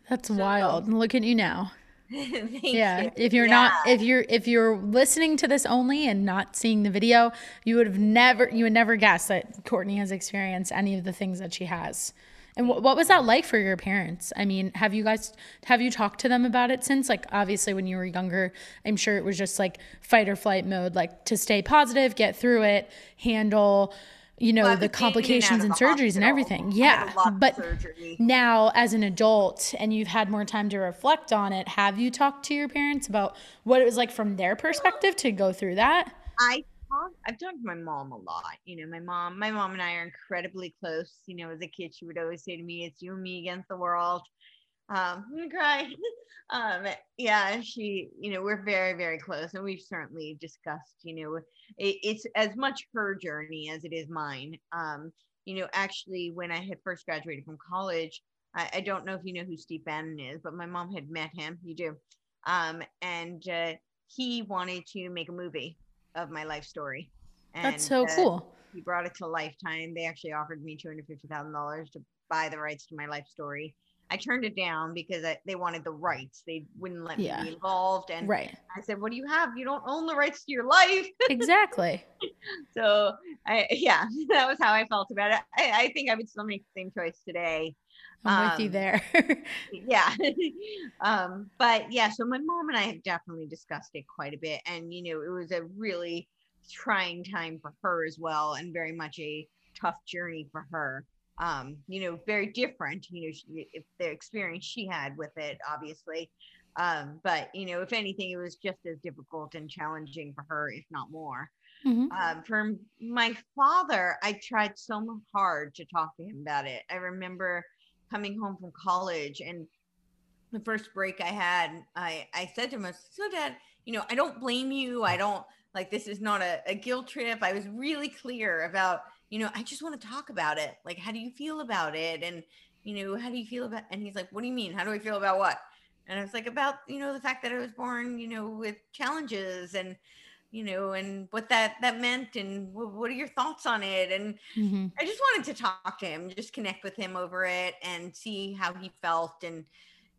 That's so, wild. Look at you now. yeah you. if you're yeah. not if you're if you're listening to this only and not seeing the video you would have never you would never guess that Courtenay has experienced any of the things that she has and wh- what was that like for your parents i mean have you guys have you talked to them about it since like obviously when you were younger i'm sure it was just like fight or flight mode like to stay positive get through it handle you know well, the complications and surgeries hospital. and everything. Yeah. but now as an adult and you've had more time to reflect on it have you talked to your parents about what it was like from their perspective to go through that? I i've talked to my mom a lot you know my mom my mom and i are incredibly close. You know as a kid she would always say to me it's you and me against the world Um, I'm gonna cry. um, yeah, she, you know, we're very, very close, and we've certainly discussed, you know, it, it's as much her journey as it is mine. Um, you know, actually, when I had first graduated from college, I, I don't know if you know who Steve Bannon is, but my mom had met him. You do. Um, and uh, he wanted to make a movie of my life story. And, That's so uh, cool. He brought it to Lifetime. They actually offered me two hundred fifty thousand dollars to buy the rights to my life story. I turned it down because I, they wanted the rights. They wouldn't let Yeah. me be involved. And Right. I said, "What do you have? You don't own the rights to your life." Exactly. so I, yeah, that was how I felt about it. I, I think I would still make the same choice today. I'm with you Um, there. yeah um but yeah so my mom and i have definitely discussed it quite a bit and you know it was a really trying time for her as well and very much a tough journey for her um you know very different you know she, if the experience she had with it obviously um but you know if anything it was just as difficult and challenging for her if not more Mhm. um, for my father, I tried so hard to talk to him about it. I remember coming home from college and the first break I had, I, I said to him, so dad, you know, I don't blame you. I don't like, this is not a, a guilt trip. I was really clear about, you know, I just want to talk about it. Like, how do you feel about it? And, you know, how do you feel about, and he's like, what do you mean? How do I feel about what? And I was like, about, you know, the fact that I was born, you know, with challenges and, you know, and what that that meant, and wh- what are your thoughts on it? And Mhm. I just wanted to talk to him, just connect with him over it, and see how he felt, and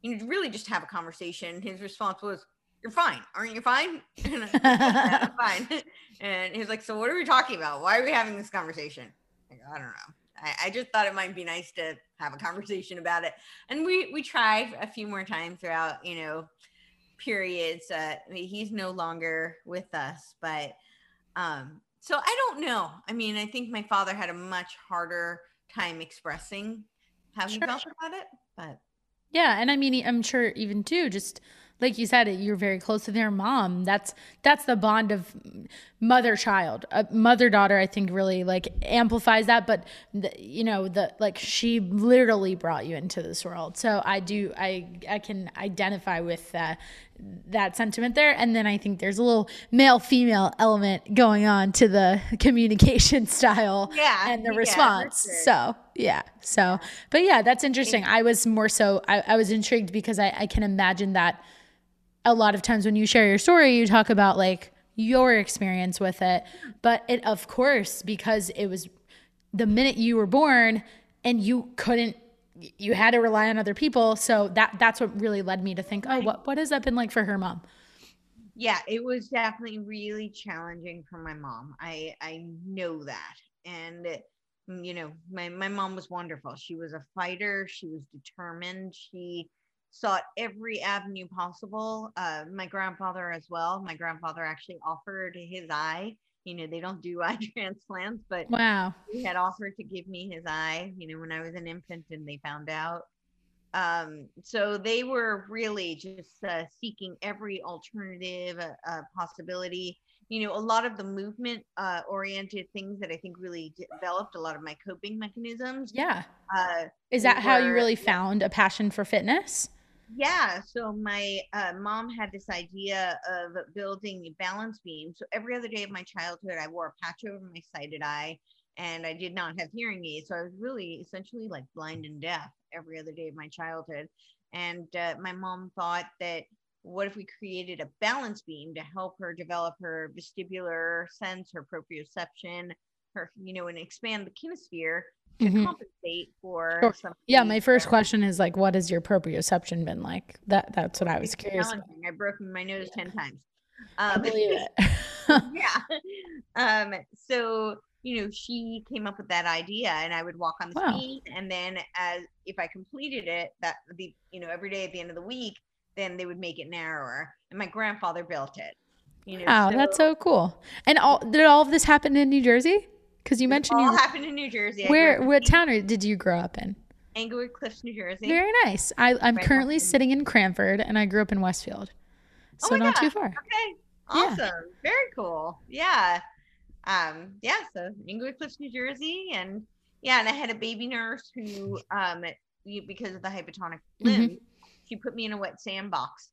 you know, really just have a conversation. His response was, "You're fine, aren't you fine?" And like, "Yeah, I'm fine. And he was like, "So what are we talking about? Why are we having this conversation?" I go, I don't know. I, I just thought it might be nice to have a conversation about it, and we we tried a few more times throughout, you know, periods. Uh, I mean, he's no longer with us, but um, so I don't know. I mean, I think my father had a much harder time expressing how he Sure, felt about it, but Yeah, and I mean, I'm sure even too, just like you said, you're very close to your mom. That's that's the bond of mother child, uh, mother daughter. I think really like amplifies that. But the, you know, the like she literally brought you into this world. So I do, I I can identify with that that sentiment there. And then I think there's a little male female element going on to the communication style Yeah, and the yeah, response. sure. So yeah. So, but yeah, that's interesting. I was more so, I, I was intrigued because I, I can imagine that a lot of times when you share your story, you talk about like your experience with it. But it, of course, because it was the minute you were born and you couldn't, you had to rely on other people. So that that's what really led me to think, oh, what, what has that been like for her mom? yeah, it was definitely really challenging for my mom. I I know that, and you know, my my mom was wonderful. She was a fighter. She was determined. She sought every avenue possible. Uh, my grandfather as well. My grandfather actually offered his eye. You know, they don't do eye transplants, but Wow. he had offered to give me his eye, you know, when I was an infant and they found out. Um, so they were really just uh, seeking every alternative uh, uh, possibility. You know, a lot of the movement uh, oriented things that I think really developed a lot of my coping mechanisms. Yeah. Uh, Is that how you really found a passion for fitness? Yeah. So my uh, mom had this idea of building a balance beam. So every other day of my childhood, I wore a patch over my sighted eye and I did not have hearing aids. So I was really essentially like blind and deaf every other day of my childhood. And uh, my mom thought that what if we created a balance beam to help her develop her vestibular sense, her proprioception, her, you know, and expand the kinesphere to Mhm. compensate for Sure. Yeah, my first question is like, what has your proprioception been like? That that's what I was curious. about. I broke my nose 10 times. I Um, believe it. yeah. Um, so, you know, she came up with that idea and I would walk on the Wow. scene and then as if I completed it, that would be, you know, every day at the end of the week, then they would make it narrower. And my grandfather built it. You know, wow, that's so cool. And all did all of this happen in New Jersey? Because you mentioned all you happened in New Jersey. Where what town are- did you grow up in? Englewood Cliffs, New Jersey. Very nice. I, I'm Right currently sitting in Cranford, and I grew up in Westfield, Oh so my not too far. Okay. Yeah. Awesome. Very cool. Yeah. Um, yeah, so Englewood Cliffs, New Jersey. And yeah, and I had a baby nurse who um because of the hypotonic Mhm. limb she put me in a wet sandbox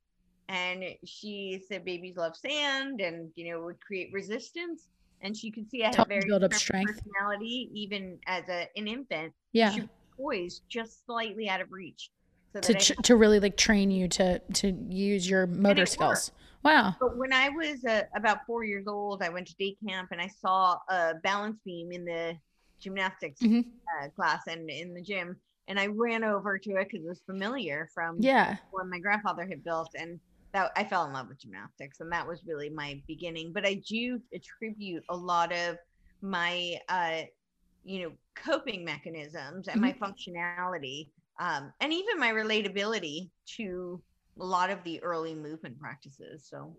and she said babies love sand and you know would create resistance and she could see I had very build up strength personality even as a, an infant. Yeah. She was poised just slightly out of reach. So to, tr- to really like train you to to use your motor skills. Worked. Wow. But when I was uh, about four years old, I went to day camp and I saw a balance beam in the gymnastics mm-hmm. uh, class and in the gym. And I ran over to it because it was familiar from yeah what my grandfather had built. And that I fell in love with gymnastics. And that was really my beginning. But I do attribute a lot of my, uh, you know, coping mechanisms and mm-hmm. my functionality um, and even my relatability to a lot of the early movement practices. So,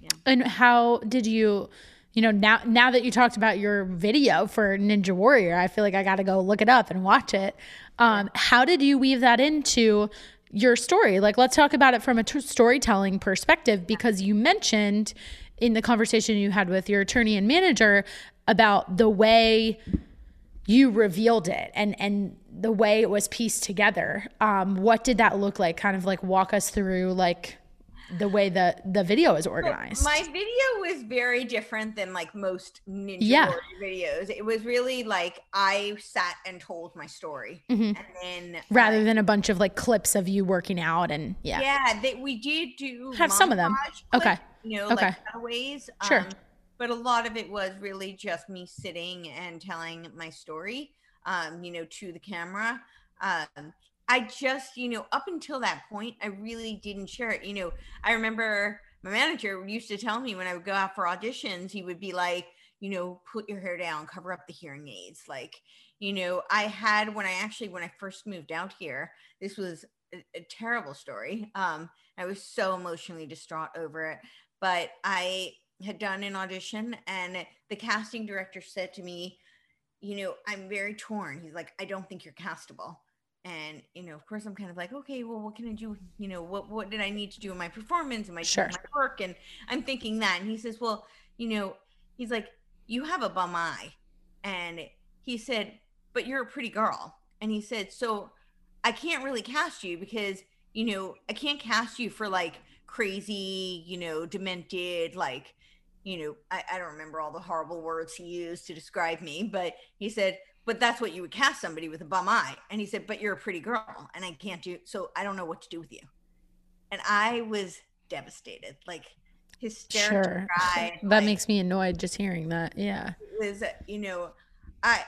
yeah. And how did you, you know, now now that you talked about your video for Ninja Warrior, I feel like I got to go look it up and watch it. Um, how did you weave that into your story? Like, let's talk about it from a t- storytelling perspective because you mentioned in the conversation you had with your attorney and manager about the way you revealed it and and the way it was pieced together. Um, what did that look like? Kind of like walk us through like the way the the video is organized. my video was very different than like most ninja yeah. videos. It was really like I sat and told my story, mm-hmm. and then rather than a bunch of like clips of you working out and yeah, yeah, they, we did do have some of them. Clips, okay, you know, okay, like cutaways. Sure. Um, but a lot of it was really just me sitting and telling my story um you know to the camera um i just you know up until that point i really didn't share it you know i remember my manager used to tell me when i would go out for auditions he would be like you know put your hair down cover up the hearing aids like you know i had when i actually when i first moved out here this was a, a terrible story um i was so emotionally distraught over it but i had done an audition and the casting director said to me, you know, I'm very torn. He's like, I don't think you're castable. And you know, of course, I'm kind of like, okay, well, what can I do? You know, what what did I need to do in my performance and my, sure. my work? And I'm thinking that. And he says, well, you know, he's like, you have a bum eye, and he said, but you're a pretty girl. And he said, so I can't really cast you because you know I can't cast you for like crazy, you know, demented, like you know, I, I don't remember all the horrible words he used to describe me, but he said, but that's what you would cast somebody with a bum eye. And he said, but you're a pretty girl and I can't do, so I don't know what to do with you. And I was devastated, like hysterical. Sure. That like, makes me annoyed just hearing that. Yeah. Was, you know, I,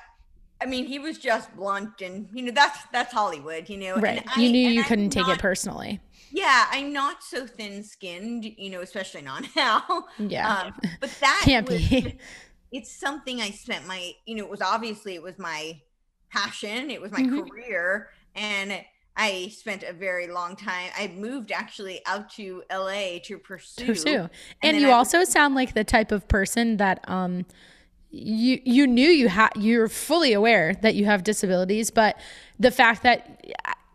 I mean, he was just blunt, and you know that's that's Hollywood, you know. Right. you knew you couldn't take it personally. Yeah, I'm not so thin-skinned, you know, especially not now. Yeah. Um, but that can't was, be. It's something I spent my, you know, it was obviously it was my passion, it was my mm-hmm. career, and I spent a very long time. I moved actually out to LA to pursue. Pursue. And, and you I also was, sound like the type of person that um you you knew you had you're fully aware that you have disabilities but the fact that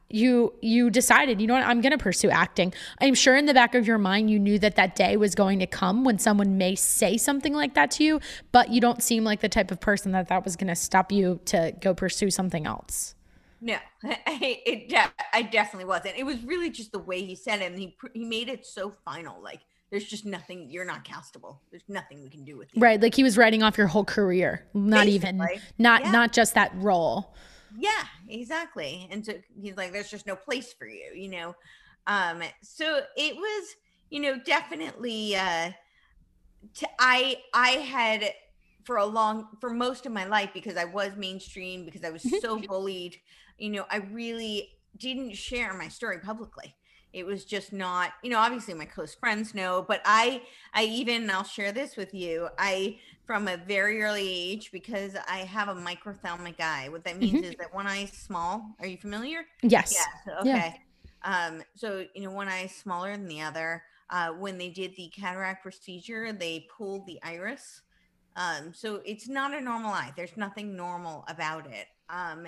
you you decided you know what i'm going to pursue acting. I'm sure in the back of your mind you knew that that day was going to come when someone may say something like that to you but you don't seem like the type of person that that was going to stop you to go pursue something else. No I, it de- i definitely wasn't. It was really just the way he said it and he he made it so final like there's just nothing you're not castable. There's nothing we can do with you. Right like he was writing off your whole career not Basically. even not yeah. not just that role yeah exactly and so he's like there's just no place for you you know? Um so it was you know definitely uh t- i i had for a long for most of my life because i was mainstream because i was so bullied you know i really didn't share my story publicly. It was just not you know obviously my close friends know but i i even i'll share this with you i from a very early age because i have a microphthalmic eye. What that means mm-hmm. is that one eye is small. Are you familiar? Yes. Yeah. Okay yeah. um so you know one eye is smaller than the other. Uh when they did the cataract procedure they pulled the iris. Um so it's not a normal eye. There's nothing normal about it. Um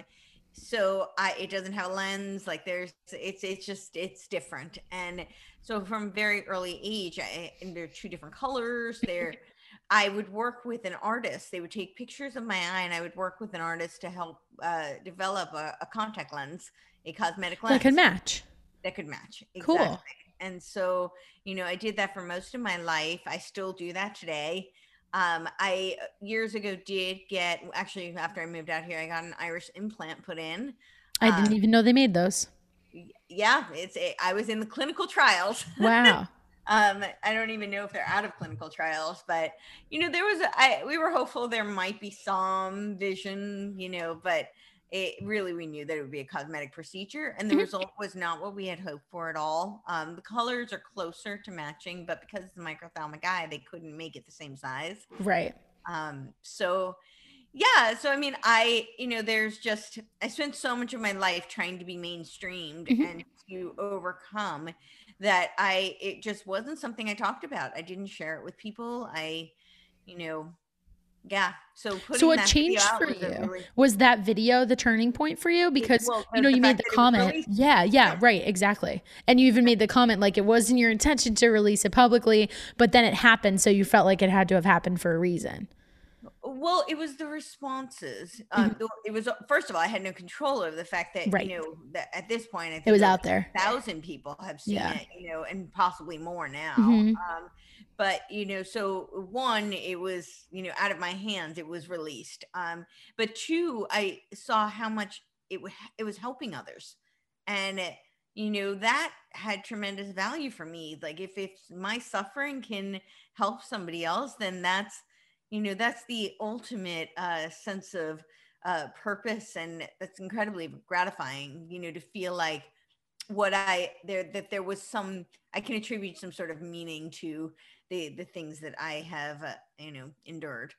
so I it doesn't have a lens. Like there's it's it's just it's different. And so from very early age I, and they're two different colors. They're I would work with an artist they would take pictures of my eye and I would work with an artist to help uh, develop a, a, contact lens a cosmetic lens that could match that could match. Cool. And so, you know, I did that for most of my life. I still do that today. Um, I years ago did get actually after I moved out here, I got an iris implant put in. I didn't Um, even know they made those. yeah, it's a, I was in the clinical trials. Wow. Um, I don't even know if they're out of clinical trials, but you know, there was a, I, we were hopeful there might be some vision, you know, but it really we knew that it would be a cosmetic procedure, and the Mhm. result was not what we had hoped for at all. Um, the colors are closer to matching, but because it's a microphthalmic eye, they couldn't make it the same size. right. Um, so yeah, so I mean, I, you know, there's just, I spent so much of my life trying to be mainstreamed Mhm. and to overcome that I, it just wasn't something I talked about. I didn't share it with people. I, you know, yeah. So putting So what that changed for you? really- Was that video the turning point for you? Because well, you know you made the that it was comment. Yeah, yeah, Yeah. right, exactly. And you even made the comment like it wasn't your intention to release it publicly, but then it happened, so you felt like it had to have happened for a reason. Well, it was the responses. Um, the- It was first of all, I had no control over the fact that Mm-hmm. Right. you know that at this point, I think It was out there. thousand people have seen Yeah. it, you know, and possibly more now. Mhm. Um, but you know, so one, it was you know out of my hands, it was released. Um, but two, I saw how much it it was helping others, and it, you know that had tremendous value for me. Like if if my suffering can help somebody else, then that's you know that's the ultimate uh, sense of uh, purpose, and that's incredibly gratifying. You know, to feel like what I there that there was some I can attribute some sort of meaning to the the things that I have uh, you know endured.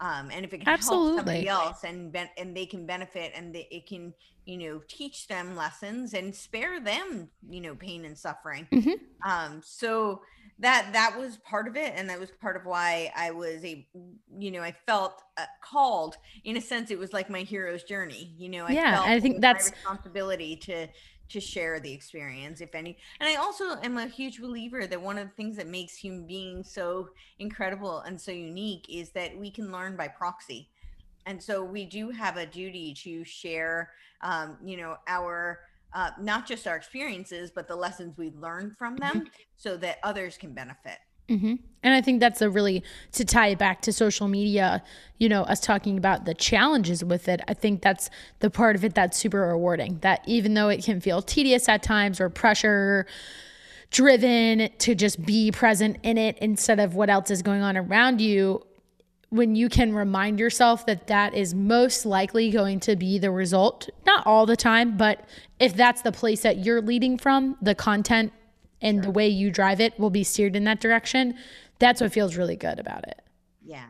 Um, and if it can help Absolutely. somebody else and ben- and they can benefit and they, it can you know teach them lessons and spare them you know pain and suffering. Mhm. Um, so that that was part of it and that was part of why I was a you know I felt uh, called in a sense it was like my hero's journey. You know I Yeah, felt I think that's- my responsibility to to share the experience if any and i also am a huge believer that one of the things that makes human beings so incredible and so unique is that we can learn by proxy and so we do have a duty to share um, you know our uh, not just our experiences but the lessons we learn from them so that others can benefit hmm And I think that's a really to tie it back to social media, you know, us talking about the challenges with it. I think that's the part of it that's super rewarding. That even though it can feel tedious at times or pressure driven to just be present in it instead of what else is going on around you, when you can remind yourself that that is most likely going to be the result, not all the time, but if that's the place that you're leading from, the content and the way you drive it will be steered in that direction. That's what feels really good about it. yeah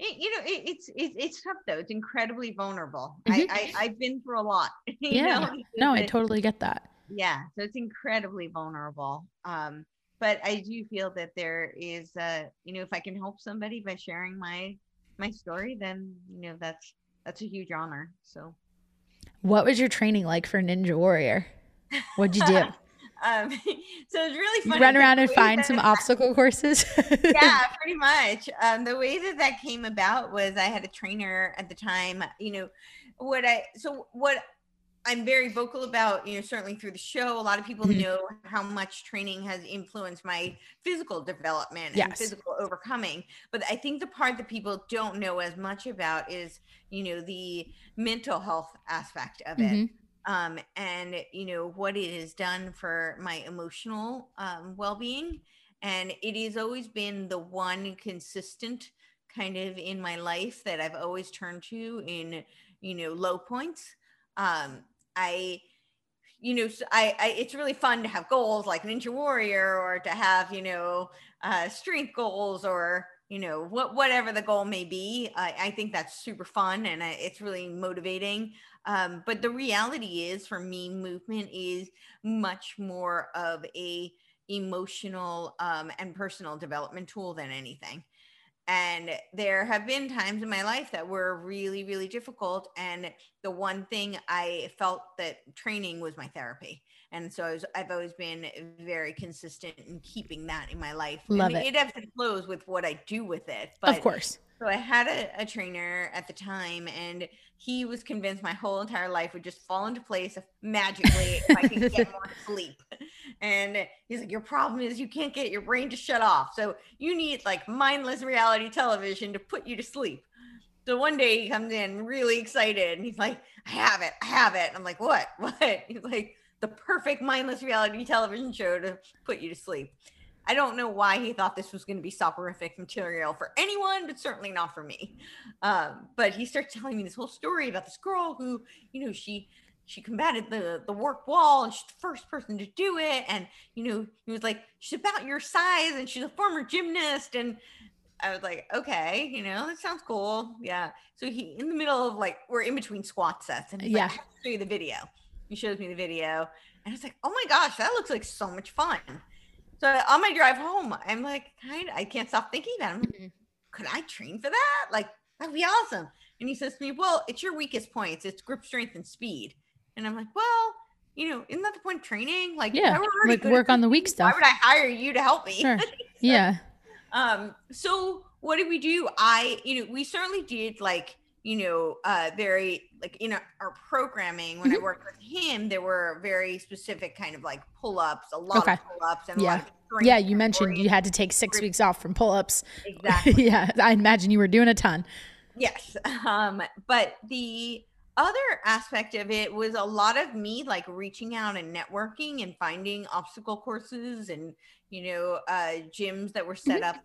it, you know it, it's it, it's tough though it's incredibly vulnerable Mhm. I, I i've been through a lot you Yeah. know? No, I totally get that. yeah so it's incredibly vulnerable um but i do feel that there is uh you know if i can help somebody by sharing my my story then you know that's that's a huge honor so What was your training like for Ninja Warrior? What'd you do? um so it's really You funny run around and find some obstacle courses? yeah pretty much um the way that that came about was i had a trainer at the time you know what i so what i'm very vocal about you know certainly through the show a lot of people Mhm. know how much training has influenced my physical development and physical overcoming but i think the part that people don't know as much about is you know the mental health aspect of it Mhm. um, and you know what it has done for my emotional um, well-being and it has always been the one consistent kind of in my life that i've always turned to in you know low points um, i you know I, I it's really fun to have goals like ninja warrior or to have you know uh, strength goals or you know what whatever the goal may be. I, I think that's super fun and I, it's really motivating. Um, but the reality is for me movement is much more of a emotional um, and personal development tool than anything and there have been times in my life that were really really difficult and the one thing I felt that training was my therapy. And so I was, I've always been very consistent in keeping that in my life. Love and it. It ebbs and flows with what I do with it. But of course. So I had a, a trainer at the time, and he was convinced my whole entire life would just fall into place magically if I could get more sleep. And he's like, Your problem is you can't get your brain to shut off. So you need like mindless reality television to put you to sleep. So one day he comes in really excited and he's like, I have it, I have it. And I'm like, What? What? He's like, The perfect mindless reality television show to put you to sleep. I don't know why he thought this was going to be soporific material for anyone, but certainly not for me. Um, but he starts telling me this whole story about this girl who, you know, she she combated the the warped wall and she's the first person to do it. And you know, he was like, she's about your size and she's a former gymnast. And I was like, okay, you know, that sounds cool. Yeah. So he in the middle of like we're in between squat sets and he's Yeah. like, I show you the video. He shows me the video and it's like, oh my gosh, that looks like so much fun. So on my drive home, I'm like, kind of, I can't stop thinking about him. Mhm. Could I train for that? Like, that'd be awesome. And he says to me, Well, it's your weakest points. It's grip strength and speed. And I'm like, Well, you know, isn't that the point of training? Like, Yeah, I were already like work on the weak stuff. Why would I hire you to help me? Sure. Yeah. um so what did we do i you know we certainly did like you know uh very like in our, our programming when i Mhm. worked with him there were very specific kind of like pull-ups a lot Okay. of pull-ups and a Yeah. lot of Yeah. You mentioned you had to take six weeks off from pull ups. exactly yeah. I imagine you were doing a ton. Yes. Um, but the other aspect of it was a lot of me like reaching out and networking and finding obstacle courses and you know uh gyms that were set up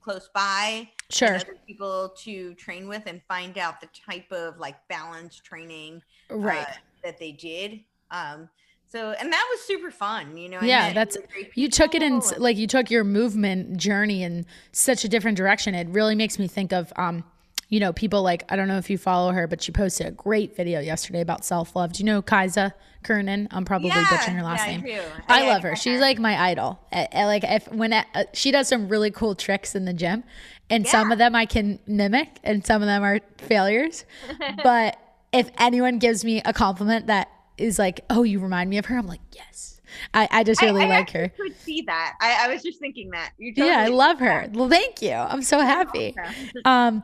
close by Sure. other people to train with and find out the type of like balance training Right. uh, that they did um so and that was super fun you know I Yeah, that's- you took it in and- like you took your movement journey in such a different direction it really makes me think of um you know people like i don't know if you follow her but she posted a great video yesterday about self-love. Do you know kaisa kernan? I'm probably Yeah, butchering her last yeah, I name. do. I, I- love I- her. she's like my idol. I- I like if when I, uh, she does some really cool tricks in the gym and some of them i can mimic and some of them are failures. But if anyone gives me a compliment that is like oh you remind me of her i'm like yes. I, I just really I, I like her. could see that. I, I was just thinking that. You yeah, I love her. Well, thank you. I'm so happy. Yeah. Um,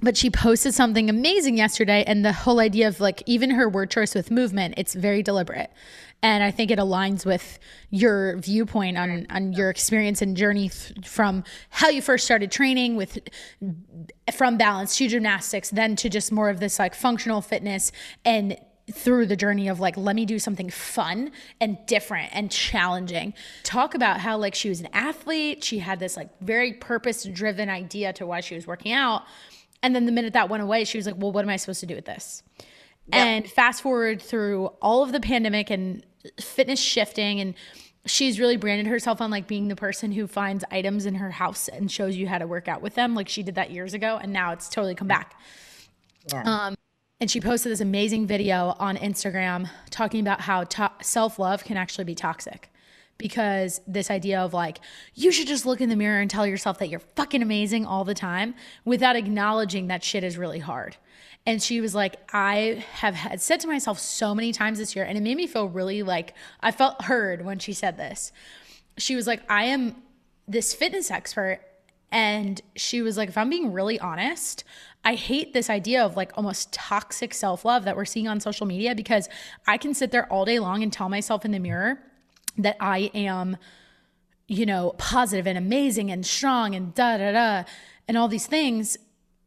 but she posted something amazing yesterday, and the whole idea of like even her word choice with movement, it's very deliberate, and I think it aligns with your viewpoint on on your experience and journey th- from how you first started training with from balance to gymnastics, then to just more of this like functional fitness and through the journey of like let me do something fun and different and challenging. Talk about how like she was an athlete. She had this like very purpose driven idea to why she was working out and then the minute that went away she was like well what am i supposed to do with this and fast forward through all of the pandemic and fitness shifting and she's really branded herself on like being the person who finds items in her house and shows you how to work out with them like she did that years ago and now it's totally come back Yeah. Um, and she posted this amazing video on Instagram talking about how to- self love can actually be toxic. Because this idea of like, you should just look in the mirror and tell yourself that you're fucking amazing all the time without acknowledging that shit is really hard. And she was like, I have had said to myself so many times this year, and it made me feel really like I felt heard when she said this. She was like, I am this fitness expert and she was like, if I'm being really honest, I hate this idea of like almost toxic self love that we're seeing on social media because I can sit there all day long and tell myself in the mirror that I am, you know, positive and amazing and strong and da da da and all these things.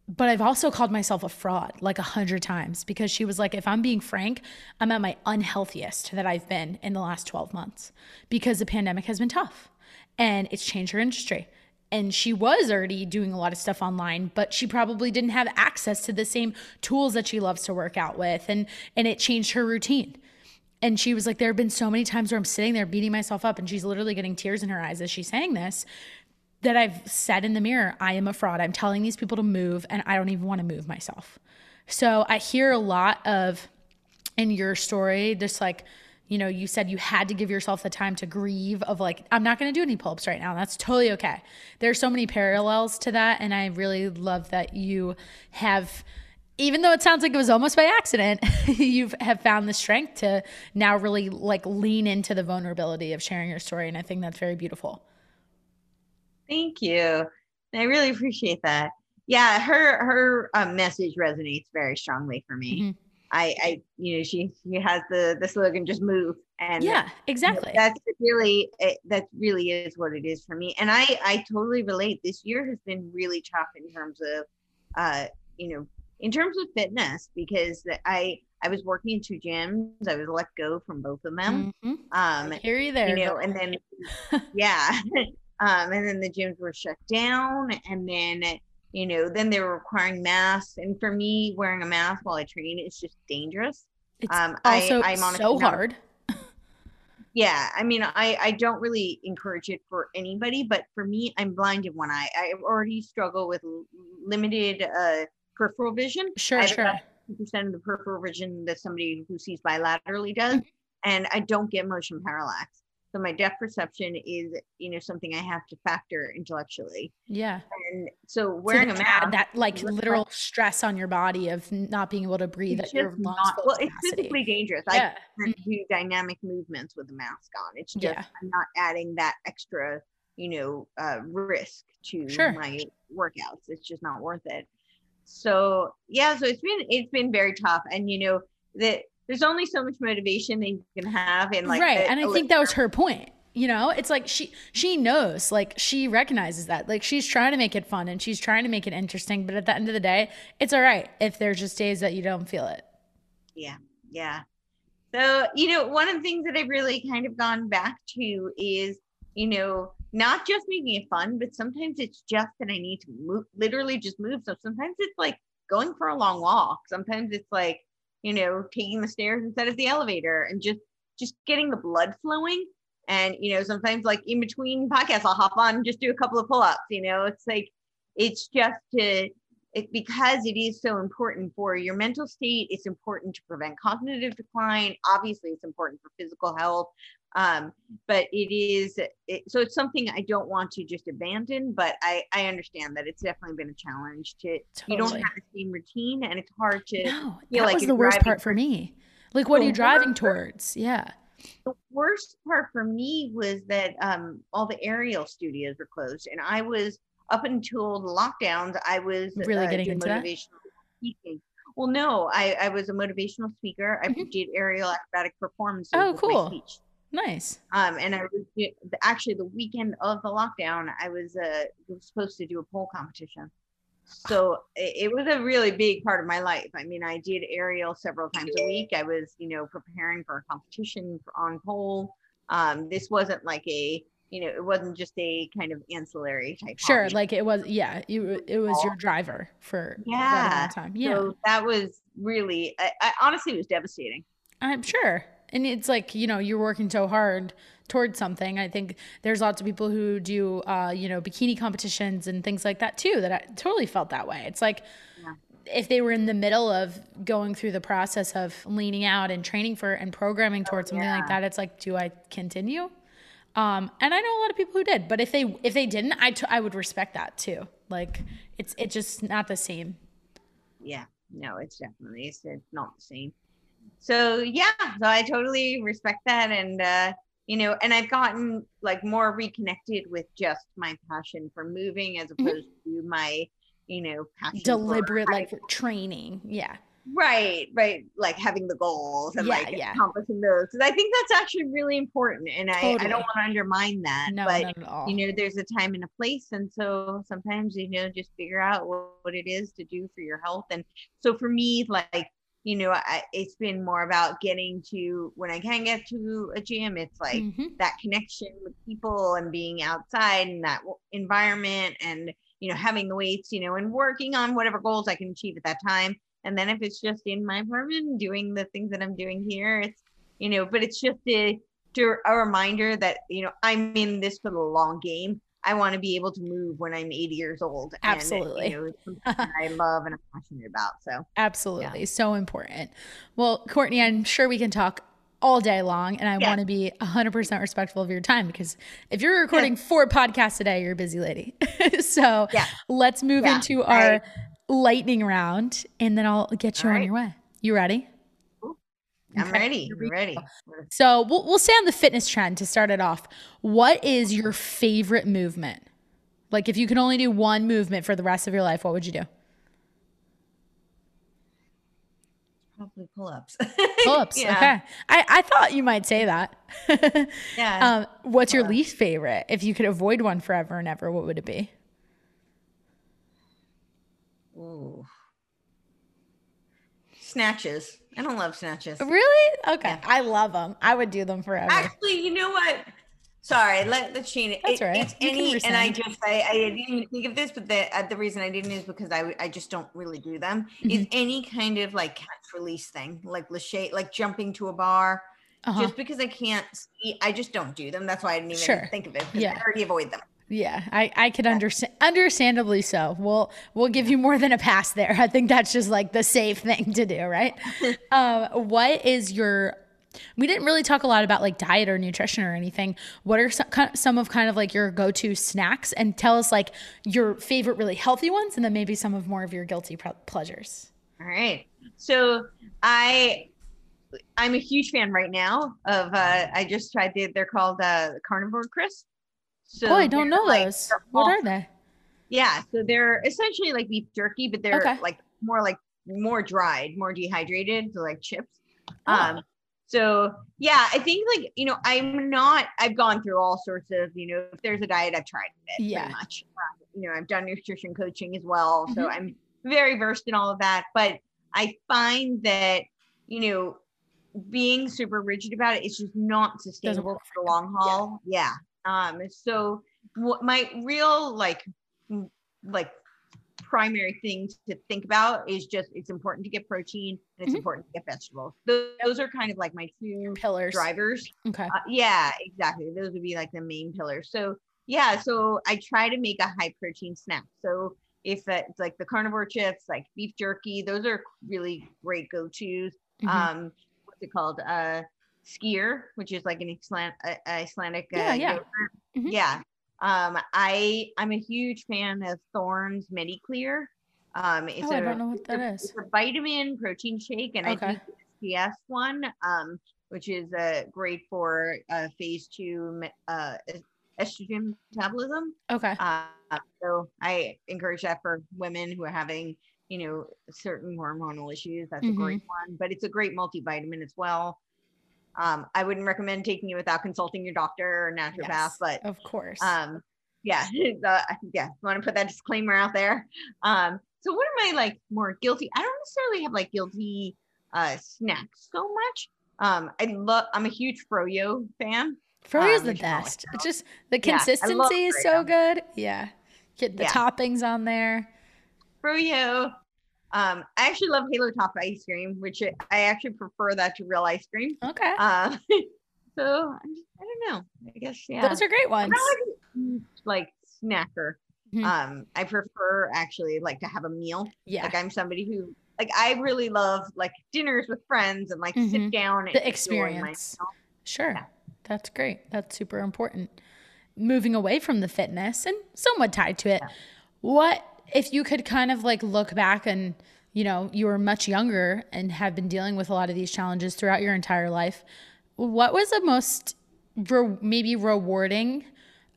But I've also called myself a fraud like a hundred times because she was like, if I'm being frank, I'm at my unhealthiest that I've been in the last 12 months because the pandemic has been tough and it's changed her industry. And she was already doing a lot of stuff online, but she probably didn't have access to the same tools that she loves to work out with. And and it changed her routine. And she was like, There have been so many times where I'm sitting there beating myself up, and she's literally getting tears in her eyes as she's saying this. That I've said in the mirror, I am a fraud. I'm telling these people to move, and I don't even want to move myself. So I hear a lot of in your story, just like, you know, you said you had to give yourself the time to grieve of like, I'm not going to do any pull ups right now. That's totally okay. There's so many parallels to that. And I really love that you have even though it sounds like it was almost by accident, you have found the strength to now really like lean into the vulnerability of sharing your story. And I think that's very beautiful. Thank you. I really appreciate that. Yeah, her her um, message resonates very strongly for me. Mm-hmm. I, I, you know, she she has the the slogan "Just move," and yeah, exactly. That's really it, that really is what it is for me. And I I totally relate. This year has been really tough in terms of, uh, you know, in terms of fitness because I I was working in two gyms. I was let go from both of them. Mm-hmm. Um, hear you there. You know, and then yeah, um, and then the gyms were shut down, and then you know, then they were requiring masks, and for me, wearing a mask while I train is just dangerous. It's um, also I, I'm so hard. yeah, I mean, I I don't really encourage it for anybody, but for me, I'm blind in one eye. I already struggle with limited. uh peripheral vision. Sure, sure. Percent of the peripheral vision that somebody who sees bilaterally does, mm-hmm. and I don't get motion parallax. So my depth perception is, you know, something I have to factor intellectually. Yeah. And so wearing so a mask, that like literal stress on your body of not being able to breathe at your lungs. Not, well, it's physically dangerous. Yeah. I can't do dynamic movements with a mask on. It's just yeah. I'm not adding that extra, you know, uh, risk to sure. my workouts. It's just not worth it so yeah so it's been it's been very tough. And you know that there's only so much motivation that you can have in like right and i think that was her point you know? It's like she she knows like she recognizes that. Like she's trying to make it fun and she's trying to make it interesting but at the end of the day it's all right if there's just days that you don't feel it. Yeah yeah. So you know one of the things that i've really kind of gone back to is you know not just making it fun, but sometimes it's just that I need to move, literally just move. So sometimes it's like going for a long walk. Sometimes it's like, you know, taking the stairs instead of the elevator and just just getting the blood flowing. And you know, sometimes like in between podcasts, I'll hop on and just do a couple of pull-ups. You know, it's like it's just to it, because it is so important for your mental state. It's important to prevent cognitive decline. Obviously, it's important for physical health, um, but it is it, so it's something i don't want to just abandon but i i understand that it's definitely been a challenge to totally. you don't have the same routine and it's hard to no, that like was the worst part for me. Like what are you driving towards? Yeah. The worst part for me was that um, all the aerial studios were closed and i was up until the lockdowns i was really uh, getting into motivational speaking. Well no I, I was a motivational speaker. I mm-hmm. did aerial acrobatic performances oh cool Nice. Um, and I was actually the weekend of the lockdown, I was uh was supposed to do a pole competition. So it, it was a really big part of my life. I mean, I did aerial several times a week. I was, you know, preparing for a competition on pole. Um, this wasn't like a, you know, it wasn't just a kind of ancillary type. Sure, hobby. like it was. Yeah, you. It was your driver for yeah time. Yeah, so that was really. I, I honestly was devastating. I'm sure and it's like you know you're working so hard towards something. I think there's lots of people who do uh, you know bikini competitions and things like that too that i totally felt that way. It's like yeah. if they were in the middle of going through the process of leaning out and training for and programming towards oh, something yeah. like that it's like do i continue? Um, and i know a lot of people who did but if they if they didn't I, t- I would respect that too. Like it's it's just not the same. Yeah. No it's definitely it's, it's not the same so yeah so i totally respect that. And uh you know and i've gotten like more reconnected with just my passion for moving as mm-hmm. opposed mm-hmm. to my you know deliberate for, like for training. Yeah. Right right. Like having the goals and yeah, like yeah. accomplishing those. Because i think that's actually really important. And totally. I, I don't want to undermine that. No, but you know there's a time and a place. And so sometimes you know just figure out what, what it is to do for your health. And so for me like you know I, it's been more about getting to when i can get to a gym it's like mm-hmm. that connection with people and being outside and that environment and you know having the weights you know and working on whatever goals i can achieve at that time and then if it's just in my apartment doing the things that i'm doing here it's you know but it's just a, a reminder that you know i'm in this for the long game I want to be able to move when I'm 80 years old. Absolutely. And, you know, I love and I'm passionate about. So, absolutely. Yeah. So important. Well, Courtenay, I'm sure we can talk all day long and I yeah. want to be 100% respectful of your time because if you're recording yeah. four podcasts a day, you're a busy lady. so, let's move into our lightning round, and then I'll get you All on right. your way. You ready? I'm Okay, ready. I'm ready. So we'll we'll stay on the fitness trend to start it off. What is your favorite movement? Like if you could only do one movement for the rest of your life, what would you do? Probably pull-ups. Pull-ups. Yeah. Okay. I, I thought you might say that. Yeah. um, what's your least favorite? If you could avoid one forever and ever, what would it be? Ooh. Snatches. I don't love snatches. Really? Okay. Yeah. I love them. I would do them forever. Actually, you know what? Sorry, let let's change. That's It- right. It's You any, and I just I, I didn't even think of this, but the uh, the reason I didn't is because I I just don't really do them. Mm-hmm. Is any kind of like catch release thing, like lache, like jumping to a bar. Uh-huh. Just because I can't see, I just don't do them. That's why I didn't even Sure. think of it. Yeah. I already avoid them. Yeah, I, I could understand understandably so. We'll we'll give you more than a pass there. I think that's just like the safe thing to do, right? um, what is your we didn't really talk a lot about like diet or nutrition or anything. What are some, some of kind of like your go-to snacks and tell us like your favorite really healthy ones and then maybe some of more of your guilty pleasures. All right. So I I'm a huge fan right now of uh I just tried the they're called uh carnivore crisp. So oh, I don't know like- those. What are they? Yeah, so they're essentially like beef jerky, but they're Okay. like more like more dried, more dehydrated, so like chips. Oh. Um so yeah, I think like you know, I'm not I've gone through all sorts of, you know, if there's a diet, I've tried it Yeah. pretty much. Um, you know, I've done nutrition coaching as well. So Mhm. I'm very versed in all of that. But I find that, you know, being super rigid about it, it's just not sustainable for the long haul. Yeah. Um, so what my real like like primary thing to think about is just it's important to get protein and it's Mhm. important to get vegetables. Those, those are kind of like my two Pillars. drivers. Okay. Uh, yeah, exactly. Those would be like the main pillars. So yeah, so I try to make a high protein snack. So if uh, it's like the carnivore chips, like beef jerky, those are really great go tos. Mhm. Um, what's it called? Uh, Skyr, which is like an uh, Icelandic. Uh, Yeah, yeah. yogurt. Mhm. Yeah. Um, I I'm a huge fan of Thorne's MediClear. Um, it's Oh, I a- don't know what that a- is. It's a vitamin protein shake, and Okay. I think the SGS one, um, which is uh, great for uh, phase two uh, estrogen metabolism. Okay. Uh, so I encourage that for women who are having, you know, certain hormonal issues. That's a great one, but it's a great multivitamin as well. Um, I wouldn't recommend taking it without consulting your doctor or naturopath, Yes, but of course. um, yeah, the, yeah, want to put that disclaimer out there. Um, so what am I like more guilty? I don't necessarily have like guilty uh snacks so much. Um, I love. I'm a huge froyo fan. Um, the which is not like best. It's just the Yeah, consistency is so good. Yeah. Get the Yeah. toppings on there. Froyo. Um, I actually love Halo Top ice cream, which I actually prefer that to real ice cream. Okay. Uh, so I don't know. I guess yeah. Those are great I'm ones. like, like snacker. Mhm. Um, I prefer actually like to have a meal. Yeah. Like I'm somebody who like I really love like dinners with friends and like Mhm. sit down and The experience. Sure. Yeah. That's great. That's super important. Moving away from the fitness and somewhat tied to it, Yeah. what if you could kind of like look back and, you know, you were much younger and have been dealing with a lot of these challenges throughout your entire life? What was the most re- maybe rewarding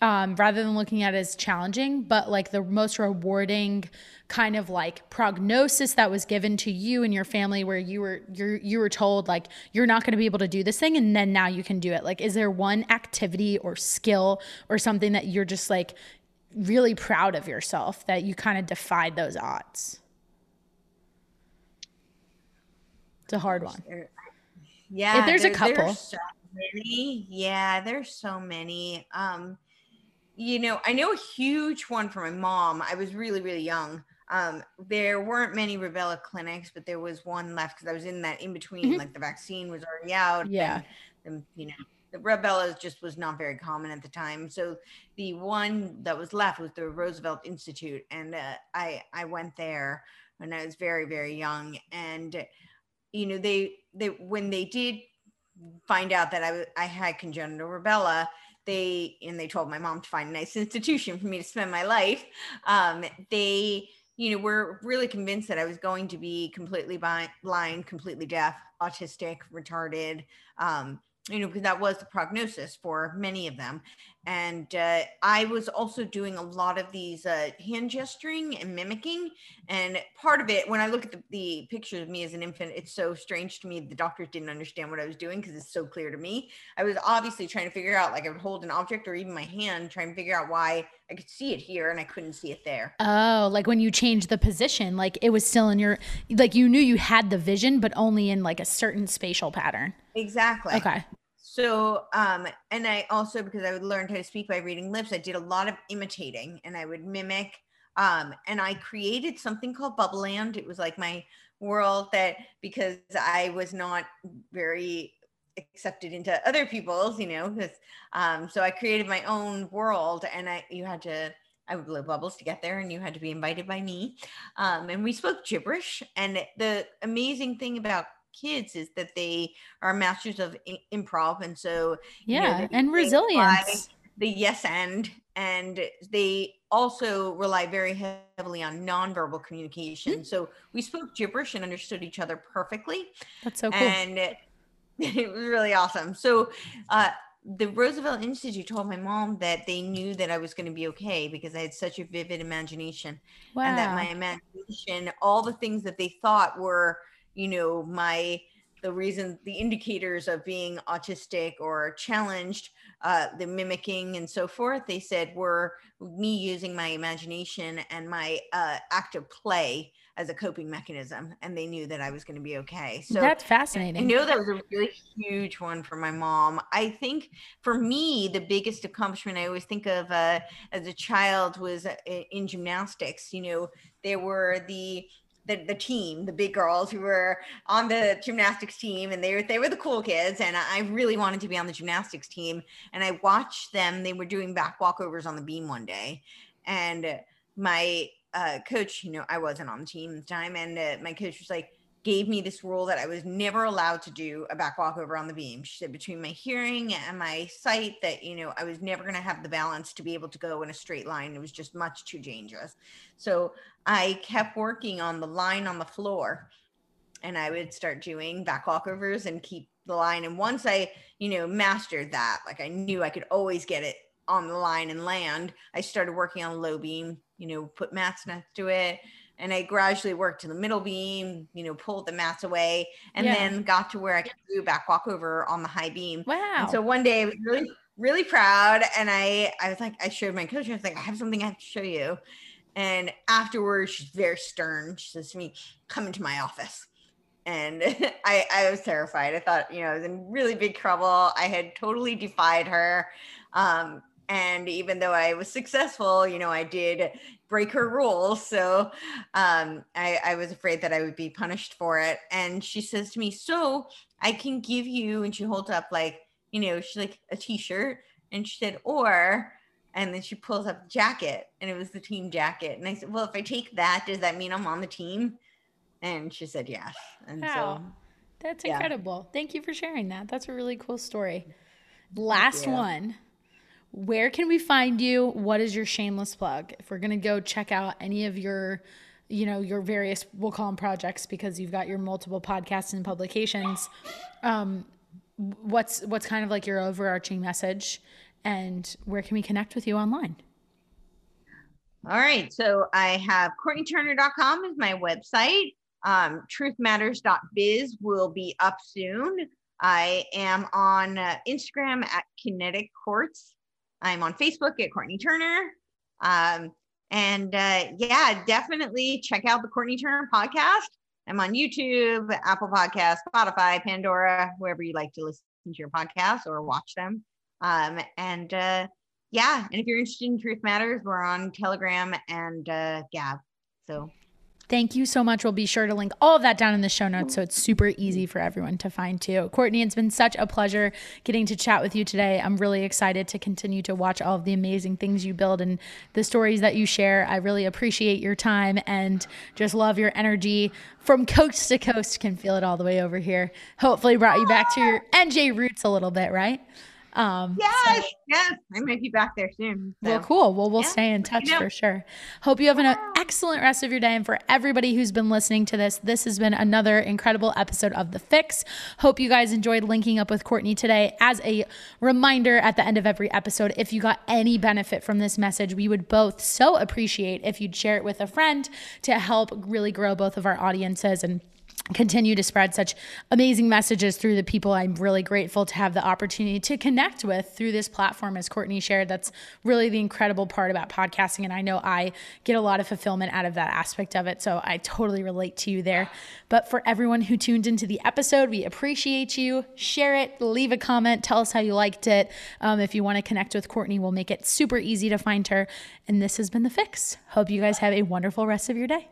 um, rather than looking at it as challenging, but like the most rewarding kind of like prognosis that was given to you and your family where you were you you were told like you're not going to be able to do this thing and then now you can do it. Like is there one activity or skill or something that you're just like really proud of yourself that you kind of defied those odds? It's a hard one. There- Yeah, there's a couple. There's so many. Yeah, there's so many. Um, you know, I know a huge one for my mom. I was really, really young. Um, there weren't many rubella clinics, but there was one left because I was in that in between. Mhm. Like the vaccine was already out. Yeah. And, um, you know, the rubella just was not very common at the time. So the one that was left was the Roosevelt Institute, and uh, I I went there when I was very, very young, and you know they they when they did find out that I I had congenital rubella, they and they told my mom to find a nice institution for me to spend my life. Um, they you know, were really convinced that I was going to be completely blind, completely deaf, autistic, retarded, um, you know, because that was the prognosis for many of them. And uh, I was also doing a lot of these uh, hand gesturing and mimicking. And part of it, when I look at the, the pictures of me as an infant, it's so strange to me. The doctors didn't understand what I was doing because it's so clear to me. I was obviously trying to figure out, like, I would hold an object or even my hand, trying to figure out why I could see it here and I couldn't see it there. Oh, like when you changed the position, like it was still in your, like you knew you had the vision, but only in like a certain spatial pattern. Exactly. Okay. So, um, and I also, because I would learn how to speak by reading lips, I did a lot of imitating and I would mimic. Um, and I created something called Bubble Land. It was like my world that because I was not very accepted into other people's, you know, because um, so I created my own world and I you had to I would blow bubbles to get there, and you had to be invited by me. Um, and we spoke gibberish. And the amazing thing about kids is that they are masters of improv and so yeah you know, and resilience the yes and and they also rely very heavily on nonverbal communication mm-hmm. so we spoke gibberish and understood each other perfectly that's so cool and it, it was really awesome so uh the Roosevelt Institute told my mom that they knew that I was going to be okay because I had such a vivid imagination. Wow. And that my imagination, all the things that they thought were you know my the reason the indicators of being autistic or challenged uh, the mimicking and so forth they said were me using my imagination and my uh, active play as a coping mechanism and they knew that i was going to be okay. So that's fascinating. I know that was a really huge one for my mom. I think for me the biggest accomplishment i always think of uh, as a child was uh, in gymnastics you know there were the the, the team, the big girls who were on the gymnastics team, and they were they were the cool kids. And I really wanted to be on the gymnastics team. And I watched them. They were doing back walkovers on the beam one day, and my uh, coach, you know, I wasn't on the team at the time, and uh, my coach was like, gave me this rule that I was never allowed to do a back walkover on the beam. She said between my hearing and my sight that, you know, I was never going to have the balance to be able to go in a straight line. It was just much too dangerous. So I kept working on the line on the floor and I would start doing back walkovers and keep the line. And once I, you know, mastered that, like I knew I could always get it on the line and land, I started working on low beam, you know, put mats next to it and I gradually worked to the middle beam, you know, pulled the mats away, and yeah. then got to where I could do back walkover on the high beam. Wow. And so one day I was really, really proud. And I I was like, I showed my coach, I was like, I have something I have to show you. And afterwards, she's very stern. She says to me, come into my office. And I, I was terrified. I thought, you know, I was in really big trouble. I had totally defied her. Um, and even though I was successful, you know, I did break her rules. So um, I, I was afraid that I would be punished for it. And she says to me, So I can give you, and she holds up like, you know, she's like a t shirt. And she said, Or, and then she pulls up jacket, and it was the team jacket. And I said, Well, if I take that, does that mean I'm on the team? And she said, Yes. And wow. so that's incredible. Yeah. Thank you for sharing that. That's a really cool story. Last one where can we find you? What is your shameless plug? If we're going to go check out any of your, you know, your various, we'll call them projects because you've got your multiple podcasts and publications. Um, what's, what's kind of like your overarching message and where can we connect with you online? All right. So I have CourtenayTurner.com is my website. Um, truthmatters.biz will be up soon. I am on uh, Instagram at Kinetic Courts I'm on Facebook at Courtenay Turner. Um, and uh, yeah, definitely check out the Courtenay Turner podcast. I'm on YouTube, Apple Podcast, Spotify, Pandora, wherever you like to listen to your podcasts or watch them. Um, and uh, yeah, and if you're interested in Truth Matters, we're on Telegram and uh, Gab. So Thank you so much. We'll be sure to link all of that down in the show notes so it's super easy for everyone to find too. Courtenay, it's been such a pleasure getting to chat with you today. I'm really excited to continue to watch all of the amazing things you build and the stories that you share. I really appreciate your time and just love your energy from coast to coast. Can feel it all the way over here. Hopefully, brought you back to your NJ roots a little bit, right? Um, yes, so. yes, I might be back there soon. So. Well, cool. Well, we'll yeah, stay in touch for sure. Hope you have an excellent rest of your day. And for everybody who's been listening to this, this has been another incredible episode of The Fyx. Hope you guys enjoyed linking up with Courtenay today. As a reminder at the end of every episode, if you got any benefit from this message, we would both so appreciate if you'd share it with a friend to help really grow both of our audiences and continue to spread such amazing messages through the people. I'm really grateful to have the opportunity to connect with through this platform as Courtenay shared. That's really the incredible part about podcasting and I know I get a lot of fulfillment out of that aspect of it so I totally relate to you there. But for everyone who tuned into the episode we appreciate you. Share it leave a comment tell us how you liked it. Um, if you want to connect with Courtenay we'll make it super easy to find her. And this has been the Fyx. Hope you guys have a wonderful rest of your day